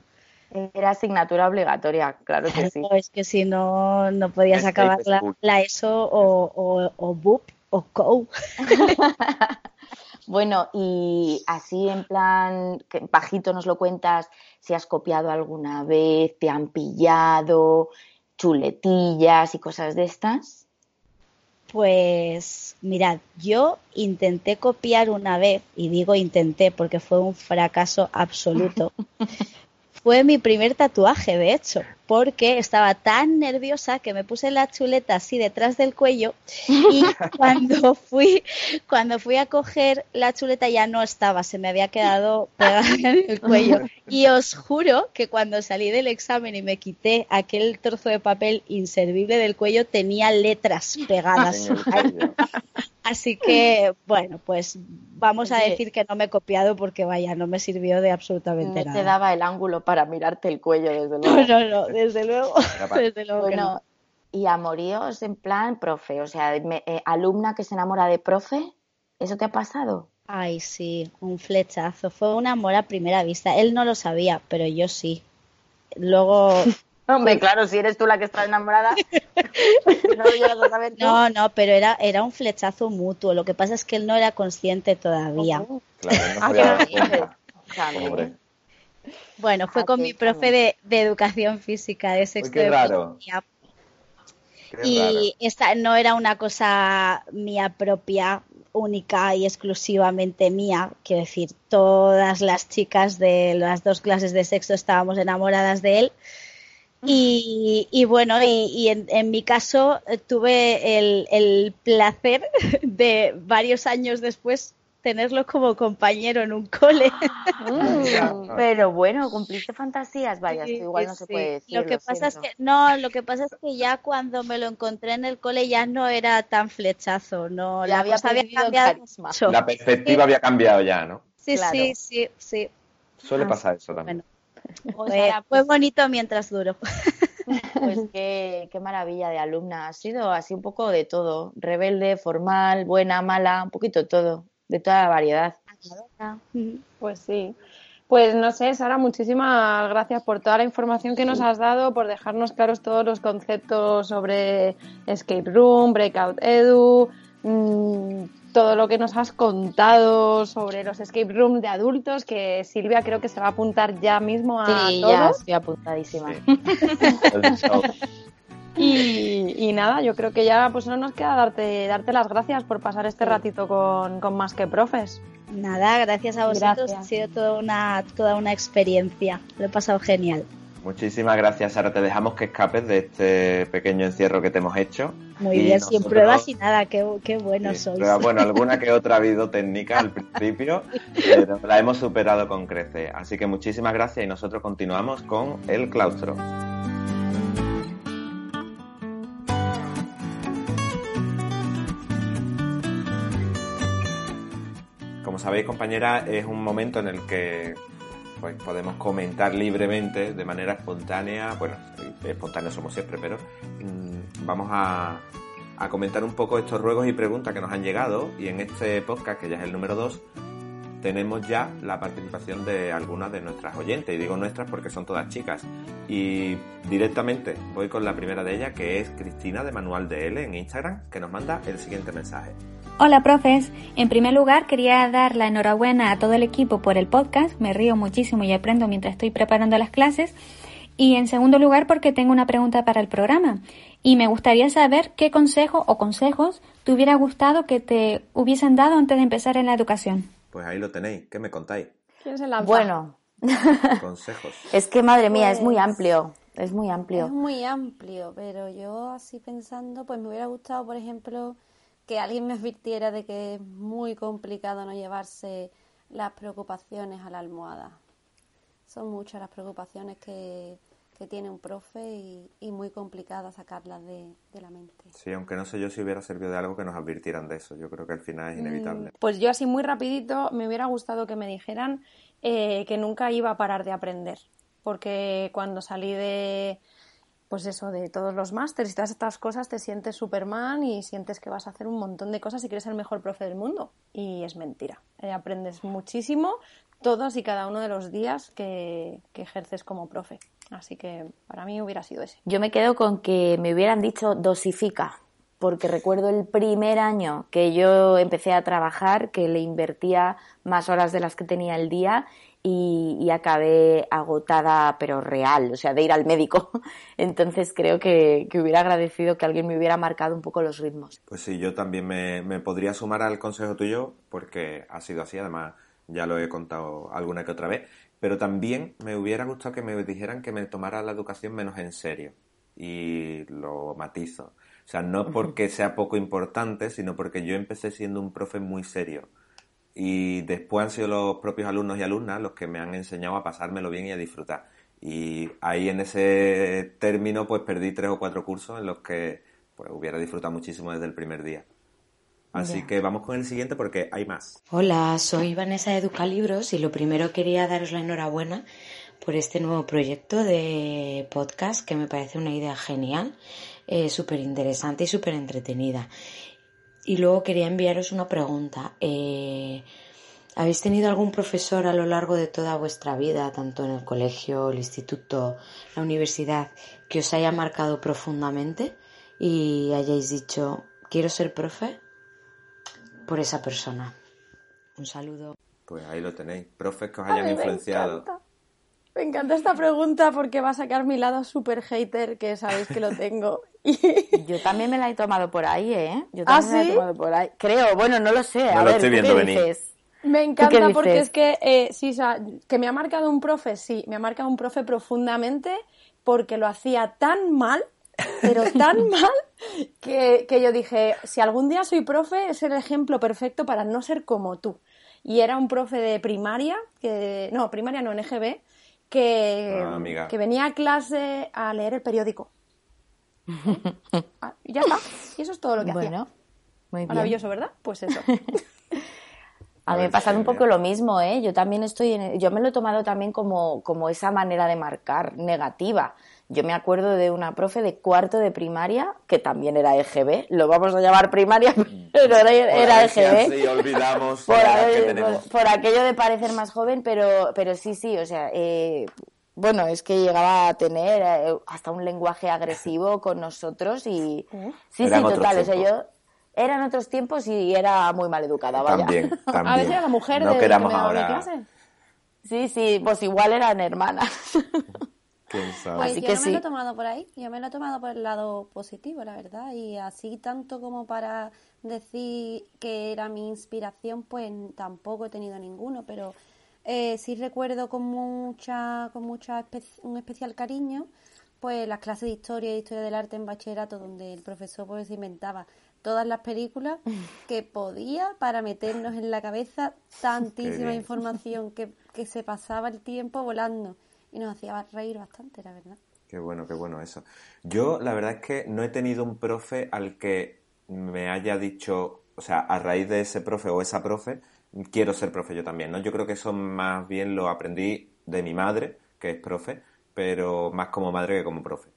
Era asignatura obligatoria, claro que sí. Es que si no, no podías acabar la, ESO o, o, o BUP o COU. (laughs) bueno, y así en plan, que bajito nos lo cuentas, si has copiado alguna vez, te han pillado, chuletillas y cosas de estas. Pues mirad, yo intenté copiar una vez, y digo intenté porque fue un fracaso absoluto. (laughs) fue mi primer tatuaje, de hecho porque estaba tan nerviosa que me puse la chuleta así detrás del cuello y (laughs) cuando fui, cuando fui a coger la chuleta ya no estaba, se me había quedado pegada en el cuello. Y os juro que cuando salí del examen y me quité aquel trozo de papel inservible del cuello, tenía letras pegadas. Así que, bueno, pues vamos a decir que no me he copiado porque vaya, no me sirvió de absolutamente nada. No te daba el ángulo para mirarte el cuello, desde (laughs) luego. No, no, no, desde luego. (laughs) desde luego bueno, y amoríos en plan profe, o sea, eh, alumna que se enamora de profe, ¿eso te ha pasado? Ay, sí, un flechazo. Fue un amor a primera vista. Él no lo sabía, pero yo sí. Luego (laughs) Hombre, claro, si eres tú la que está enamorada. (laughs) no, no, pero era, era un flechazo mutuo. Lo que pasa es que él no era consciente todavía. Bueno, fue con mi profe de, educación física de sexto de raro. y esta no era una cosa mía propia, única y exclusivamente mía. Quiero decir, todas las chicas de las dos clases de sexto estábamos enamoradas de él. Y, bueno, y, en, mi caso eh, tuve el, placer (laughs) de varios años después tenerlo como compañero en un cole. (laughs) Mm, pero bueno, cumpliste fantasías, vaya, igual no se puede decir. Lo que pasa es que no, lo que pasa es que ya cuando me lo encontré en el cole ya no era tan flechazo, no, la había, cambiado mucho. La perspectiva había cambiado ya, ¿no? Sí, sí, sí, sí. Suele pasar eso también. Fue, pues bonito mientras duró. (laughs) Pues qué, qué, maravilla de alumna. Ha sido así un poco de todo. Rebelde, formal, buena, mala, un poquito todo. De toda la variedad. Pues sí. Pues no sé, Sara, muchísimas gracias por toda la información que nos has dado, por dejarnos claros todos los conceptos sobre escape room, breakout edu, mmm, todo lo que nos has contado sobre los escape rooms de adultos, que Silvia creo que se va a apuntar ya mismo a sí, ya estoy apuntadísima. (laughs) Y, nada, yo creo que ya pues no nos queda darte, darte las gracias por pasar este ratito con, con Más que Profes. Nada, gracias a vosotros. Ha sido toda una, toda una experiencia. Lo he pasado genial. Muchísimas gracias, Sara. Te dejamos que escapes de este pequeño encierro que te hemos hecho. Muy bien, sin pruebas y nada, qué, qué bueno sois. (laughs) bueno, alguna que otra ha habido técnica al principio, (laughs) pero la hemos superado con crece. Así que muchísimas gracias y nosotros continuamos con el claustro. Sabéis, compañera, es un momento en el que pues podemos comentar libremente, de manera espontánea, bueno, espontáneos somos siempre, pero mm, vamos a, comentar un poco estos ruegos y preguntas que nos han llegado y en este podcast, que ya es el número 2, tenemos ya la participación de algunas de nuestras oyentes, y digo nuestras porque son todas chicas. Y directamente voy con la primera de ellas, que es Cristina de Manual de L en Instagram, que nos manda el siguiente mensaje. Hola profes, en primer lugar quería dar la enhorabuena a todo el equipo por el podcast, me río muchísimo y aprendo mientras estoy preparando las clases. Y en segundo lugar porque tengo una pregunta para el programa y me gustaría saber qué consejo o consejos te hubiera gustado que te hubiesen dado antes de empezar en la educación. Pues ahí lo tenéis, ¿qué me contáis? ¿Quién se lanza? Bueno, (laughs) consejos. Es que madre mía, es muy pues amplio. Es muy amplio. Es muy amplio, pero yo así pensando, pues me hubiera gustado, por ejemplo, que alguien me advirtiera de que es muy complicado no llevarse las preocupaciones a la almohada. Son muchas las preocupaciones que, tiene un profe y, muy complicado sacarlas de, la mente. Sí, aunque no sé yo si hubiera servido de algo que nos advirtieran de eso. Yo creo que al final es mm, inevitable. Pues yo así muy rapidito me hubiera gustado que me dijeran eh, que nunca iba a parar de aprender. Porque cuando salí de, pues eso, de todos los másteres y todas estas cosas, te sientes Superman y sientes que vas a hacer un montón de cosas y que eres el mejor profe del mundo. Y es mentira. Eh, aprendes muchísimo todos y cada uno de los días que, que ejerces como profe. Así que para mí hubiera sido ese. Yo me quedo con que me hubieran dicho dosifica, porque recuerdo el primer año que yo empecé a trabajar, que le invertía más horas de las que tenía el día y, acabé agotada, pero real, o sea, de ir al médico. (laughs) Entonces creo que, hubiera agradecido que alguien me hubiera marcado un poco los ritmos. Pues sí, yo también me, me podría sumar al consejo tuyo, porque ha sido así, además ya lo he contado alguna que otra vez, pero también me hubiera gustado que me dijeran que me tomara la educación menos en serio. Y lo matizo. O sea, no porque sea poco importante, sino porque yo empecé siendo un profe muy serio y después han sido los propios alumnos y alumnas los que me han enseñado a pasármelo bien y a disfrutar. Y ahí en ese término pues perdí tres o cuatro cursos en los que pues hubiera disfrutado muchísimo desde el primer día. Así que vamos con el siguiente porque hay más. Hola, soy Vanessa de Educalibros y lo primero quería daros la enhorabuena por este nuevo proyecto de podcast que me parece una idea genial, eh, súper interesante y súper entretenida. Y luego quería enviaros una pregunta. Eh, ¿Habéis tenido algún profesor a lo largo de toda vuestra vida, tanto en el colegio, el instituto, la universidad, que os haya marcado profundamente y hayáis dicho, quiero ser profe por esa persona? Un saludo. Pues ahí lo tenéis, profes que os hayan influenciado. Me encanta esta pregunta porque va a sacar mi lado super hater, que sabéis que lo tengo. (laughs) Yo también me la he tomado por ahí, ¿eh? Yo ¿Ah, también me la he tomado por ahí. Creo, bueno, no lo sé. a ver, estoy viendo venir. Me encanta porque es que, eh, sí, o sea, que me ha marcado un profe, sí, me ha marcado un profe profundamente porque lo hacía tan mal, pero tan (laughs) mal, que, que yo dije, si algún día soy profe, es el ejemplo perfecto para no ser como tú. Y era un profe de primaria, que, no, primaria no, en EGB, que, ah, que venía a clase a leer el periódico. (laughs) Ah, ya está. Y eso es todo lo que bueno, Muy Maravilloso, ¿verdad? Pues eso. (laughs) A mí me pasa un poco lo mismo, ¿eh? Yo también estoy, en, yo me lo he tomado también como, como esa manera de marcar negativa. Yo me acuerdo de una profe de cuarto de primaria, que también era EGB, lo vamos a llamar primaria, (laughs) pero era, EGB. Sí, olvidamos (laughs) por, por, aquello de parecer más joven, pero, pero sí, sí, o sea, eh, bueno, es que llegaba a tener eh, hasta un lenguaje agresivo (laughs) con nosotros y... Sí, sí, total, o sea, yo... Eran otros tiempos y era muy mal educada, vaya. También, también. A veces era la mujer no de que ahora. clase. Sí, sí, pues igual eran hermanas. Pues yo no me lo he tomado por ahí, yo me lo he tomado por el lado positivo, la verdad, y así tanto como para decir que era mi inspiración, pues tampoco he tenido ninguno, pero eh, sí recuerdo con mucha, con mucha un especial cariño, pues las clases de historia y historia del arte en bachillerato, donde el profesor pues inventaba todas las películas (laughs) que podía para meternos en la cabeza tantísima información que, que se pasaba el tiempo volando y nos hacía reír bastante, la verdad. Qué bueno, qué bueno eso. Yo la verdad es que no he tenido un profe al que me haya dicho, o sea, a raíz de ese profe o esa profe, quiero ser profe yo también, ¿no? Yo creo que eso más bien lo aprendí de mi madre, que es profe, pero más como madre que como profe,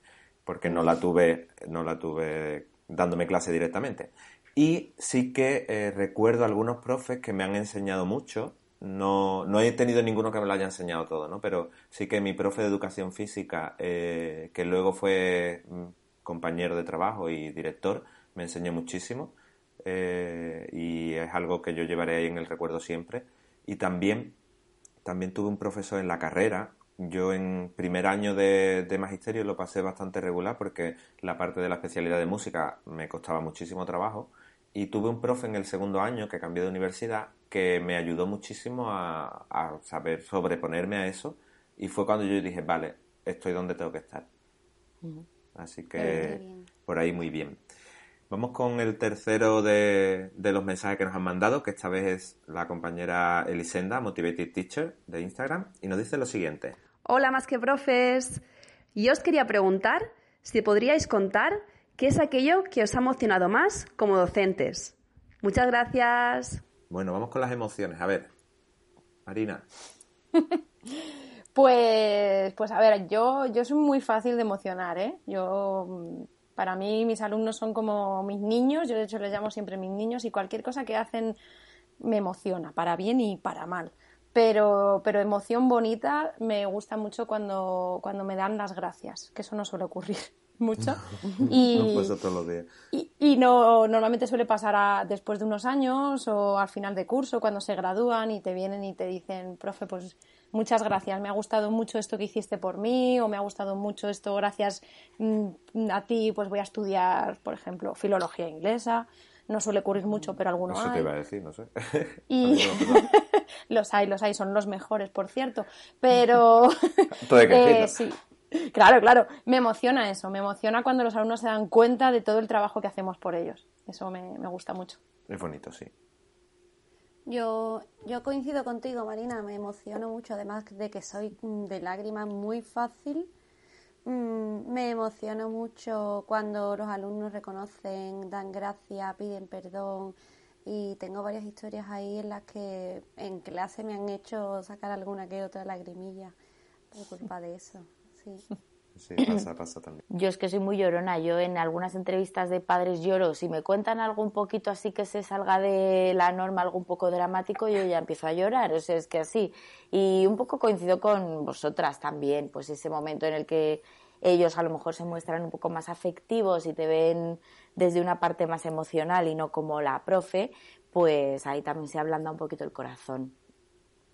porque no la tuve, no la tuve dándome clase directamente. Y sí que eh, recuerdo algunos profes que me han enseñado mucho, no, no he tenido ninguno que me lo haya enseñado todo, ¿no? Pero sí que mi profe de educación física, eh, que luego fue mm, compañero de trabajo y director, me enseñó muchísimo eh, y es algo que yo llevaré ahí en el recuerdo siempre. Y también, también tuve un profesor en la carrera. Yo en primer año de, de magisterio lo pasé bastante regular porque la parte de la especialidad de música me costaba muchísimo trabajo. Y tuve un profe en el segundo año que cambió de universidad que me ayudó muchísimo a, saber sobreponerme a eso y fue cuando yo dije, vale, estoy donde tengo que estar. Así que por ahí muy bien. Vamos con el tercero de, los mensajes que nos han mandado, que esta vez es la compañera Elisenda, Motivated Teacher de Instagram, y nos dice lo siguiente. Hola, más que profes. Yo os quería preguntar si podríais contar qué es aquello que os ha emocionado más como docentes. Muchas gracias. Bueno, vamos con las emociones. A ver, Marina. (laughs) pues, pues a ver, yo, yo soy muy fácil de emocionar, ¿eh? Yo, para mí, mis alumnos son como mis niños. Yo, de hecho, les llamo siempre mis niños y cualquier cosa que hacen me emociona, para bien y para mal. Pero, pero emoción bonita me gusta mucho cuando, cuando me dan las gracias, que eso no suele ocurrir mucho. (laughs) Y, no todos los días. Y, no, normalmente suele pasar después de unos años o al final de curso, cuando se gradúan y te vienen y te dicen, profe, pues muchas gracias, me ha gustado mucho esto que hiciste por mí o me ha gustado mucho esto, gracias mm, a ti, pues voy a estudiar, por ejemplo, filología inglesa. No suele ocurrir mucho, pero algunos Eso te iba a decir, no sé. (laughs) Y (laughs) los hay, los hay, son los mejores, por cierto. Pero eh, sí, Claro, claro, me emociona eso, me emociona cuando los alumnos se dan cuenta de todo el trabajo que hacemos por ellos. Eso me, gusta mucho. Es bonito, sí. Yo, yo coincido contigo, Marina, me emociono mucho, además de que soy de lágrimas muy fácil. Mm, me emociono mucho cuando los alumnos reconocen, dan gracias, piden perdón y tengo varias historias ahí en las que en clase me han hecho sacar alguna que otra lagrimilla por culpa de eso. Sí. pasa, pasa también. Yo es que soy muy llorona. Yo en algunas entrevistas de padres lloro. Si me cuentan algo un poquito así que se salga de la norma, algo un poco dramático, yo ya empiezo a llorar. O sea, es que así. Y un poco coincido con vosotras también. Pues ese momento en el que ellos a lo mejor se muestran un poco más afectivos y te ven desde una parte más emocional y no como la profe, pues ahí también se ablanda un poquito el corazón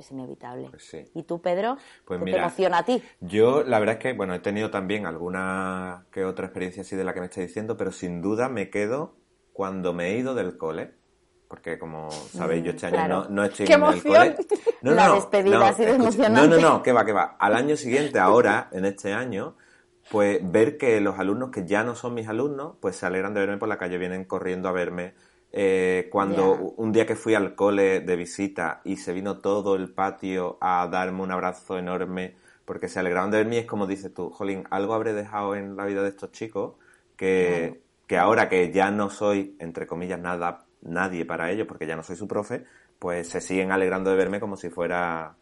es inevitable. Pues ¿Y tú, Pedro? Pues te emociona a ti? Yo, la verdad es que, bueno, he tenido también alguna que otra experiencia así de la que me está diciendo, pero sin duda me quedo cuando me he ido del cole. Porque, como sabéis, yo este año no, no, estoy en el cole. No, la despedida no, ha sido emocionante. No, no, no, que va, que va. Al año siguiente, ahora, en este año, pues ver que los alumnos que ya no son mis alumnos, pues se alegran de verme por la calle, vienen corriendo a verme eh, cuando un día que fui al cole de visita y se vino todo el patio a darme un abrazo enorme porque se alegraron de verme, es como dices tú, Jolín, algo habré dejado en la vida de estos chicos que, que ahora que ya no soy, entre comillas, nada, nadie para ellos, porque ya no soy su profe, pues se siguen alegrando de verme como si fuera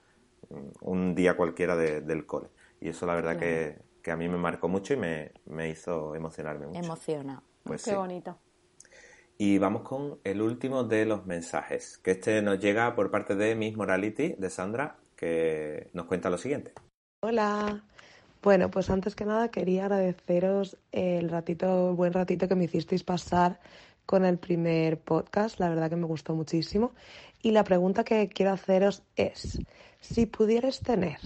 un día cualquiera del cole. Y eso la verdad que, que, a mí me marcó mucho y me, me hizo emocionarme mucho. Emociona. Pues Qué bonito. Y vamos con el último de los mensajes, que este nos llega por parte de Miss Morality, de Sandra, que nos cuenta lo siguiente. Hola. Bueno, pues antes que nada quería agradeceros el ratito, el buen ratito que me hicisteis pasar con el primer podcast. La verdad que me gustó muchísimo. Y la pregunta que quiero haceros es, si pudierais tener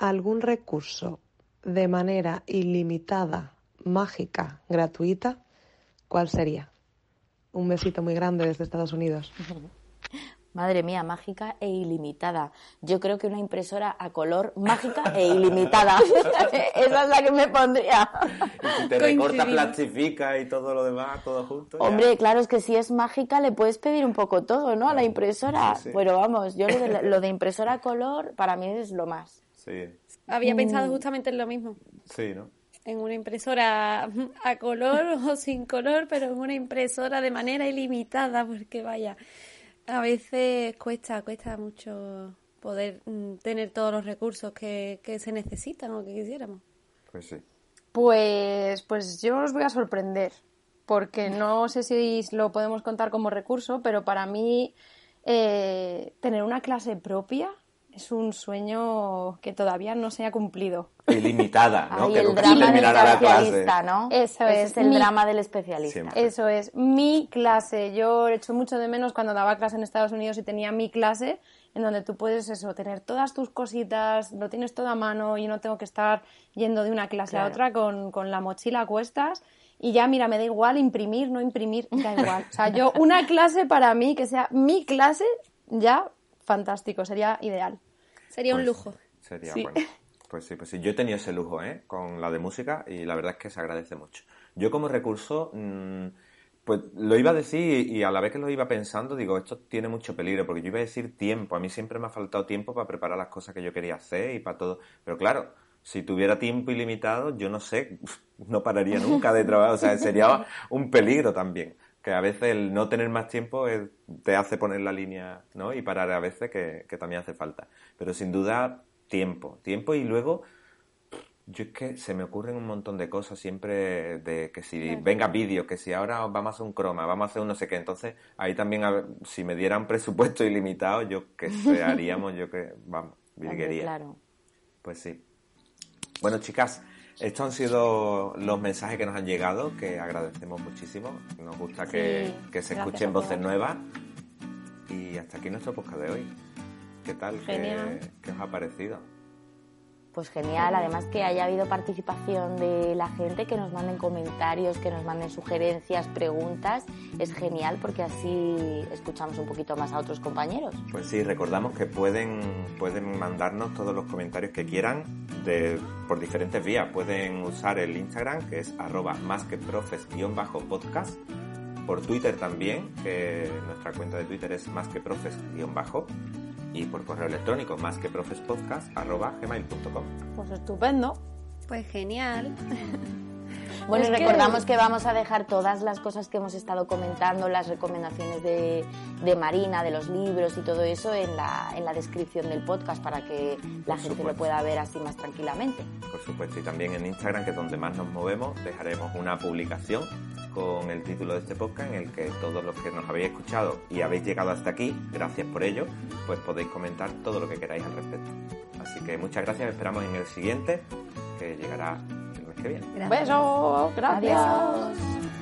algún recurso de manera ilimitada, mágica, gratuita, ¿cuál sería? Un besito muy grande desde Estados Unidos. (laughs) Madre mía, mágica e ilimitada. Yo creo que una impresora a color mágica e ilimitada. (laughs) Esa es la que me pondría. Y si te recorta, plastifica y todo lo demás, todo junto. Hombre, claro, es que si es mágica le puedes pedir un poco todo, ¿no? A la impresora. Pero vamos, yo lo de, impresora a color para mí es lo más. Sí. Había mm. pensado justamente en lo mismo. Sí, ¿no? En una impresora (laughs) a color (laughs) o sin color, pero en una impresora de manera ilimitada, porque vaya, a veces cuesta, cuesta mucho poder mm, tener todos los recursos que, se necesitan o que quisiéramos. Pues sí. Pues, pues yo os voy a sorprender, porque no sé si lo podemos contar como recurso, pero para mí eh, tener una clase propia es un sueño que todavía no se ha cumplido. Ilimitada, ¿no? que el drama del especialista, ¿no? Eso es. el drama del especialista. Eso es. Mi clase. Yo he hecho mucho de menos cuando daba clase en Estados Unidos y tenía mi clase en donde tú puedes eso, tener todas tus cositas, lo tienes todo a mano y no tengo que estar yendo de una clase a otra con, con la mochila a cuestas. Y ya, mira, me da igual imprimir, no imprimir, da igual. O sea, yo, una clase para mí, que sea mi clase, ya fantástico, sería ideal. Sería un pues lujo. Sería bueno. Pues sí, pues sí. Yo he tenido ese lujo, ¿eh? Con la de música y la verdad es que se agradece mucho. Yo como recurso, mm, pues lo iba a decir y a la vez que lo iba pensando, digo, esto tiene mucho peligro, porque yo iba a decir tiempo. A mí siempre me ha faltado tiempo para preparar las cosas que yo quería hacer y para todo. Pero claro, si tuviera tiempo ilimitado, yo no sé, (laughs) no pararía nunca de trabajar. O sea, sería (laughs) un peligro también que a veces el no tener más tiempo te hace poner la línea, ¿no? Y parar a veces que, también hace falta. Pero sin duda, tiempo. Tiempo y luego, yo es que se me ocurren un montón de cosas siempre de que si venga vídeo, que si ahora vamos a hacer un croma, vamos a hacer un no sé qué. Entonces, ahí también, si me dieran (laughs) presupuesto ilimitado, yo que sé, haríamos, yo que, vamos, virguería. Claro. Pues sí. Bueno, chicas, estos han sido los mensajes que nos han llegado, que agradecemos muchísimo. Nos gusta que, se escuchen voces nuevas. Y hasta aquí nuestro podcast de hoy. ¿Qué tal? ¿Qué, ¿Qué, os ha parecido? Pues genial, además que haya habido participación de la gente, que nos manden comentarios, que nos manden sugerencias, preguntas, es genial porque así escuchamos un poquito más a otros compañeros. Pues sí, recordamos que pueden, pueden mandarnos todos los comentarios que quieran de, por diferentes vías. Pueden usar el Instagram, que es arroba más que profes-podcast, por Twitter también, que nuestra cuenta de Twitter es más que profes-bajo y por correo electrónico más que gmail.com Pues estupendo. Pues genial. (laughs) Bueno, y recordamos que... vamos a dejar todas las cosas que hemos estado comentando, las recomendaciones de, Marina, de los libros y todo eso en la, en la descripción del podcast para que la gente lo pueda ver así más tranquilamente. Por supuesto, y también en Instagram, que es donde más nos movemos, dejaremos una publicación con el título de este podcast en el que todos los que nos habéis escuchado y habéis llegado hasta aquí, gracias por ello, pues podéis comentar todo lo que queráis al respecto. Así que muchas gracias, esperamos en el siguiente, que llegará que viene. Gracias. Besos, gracias.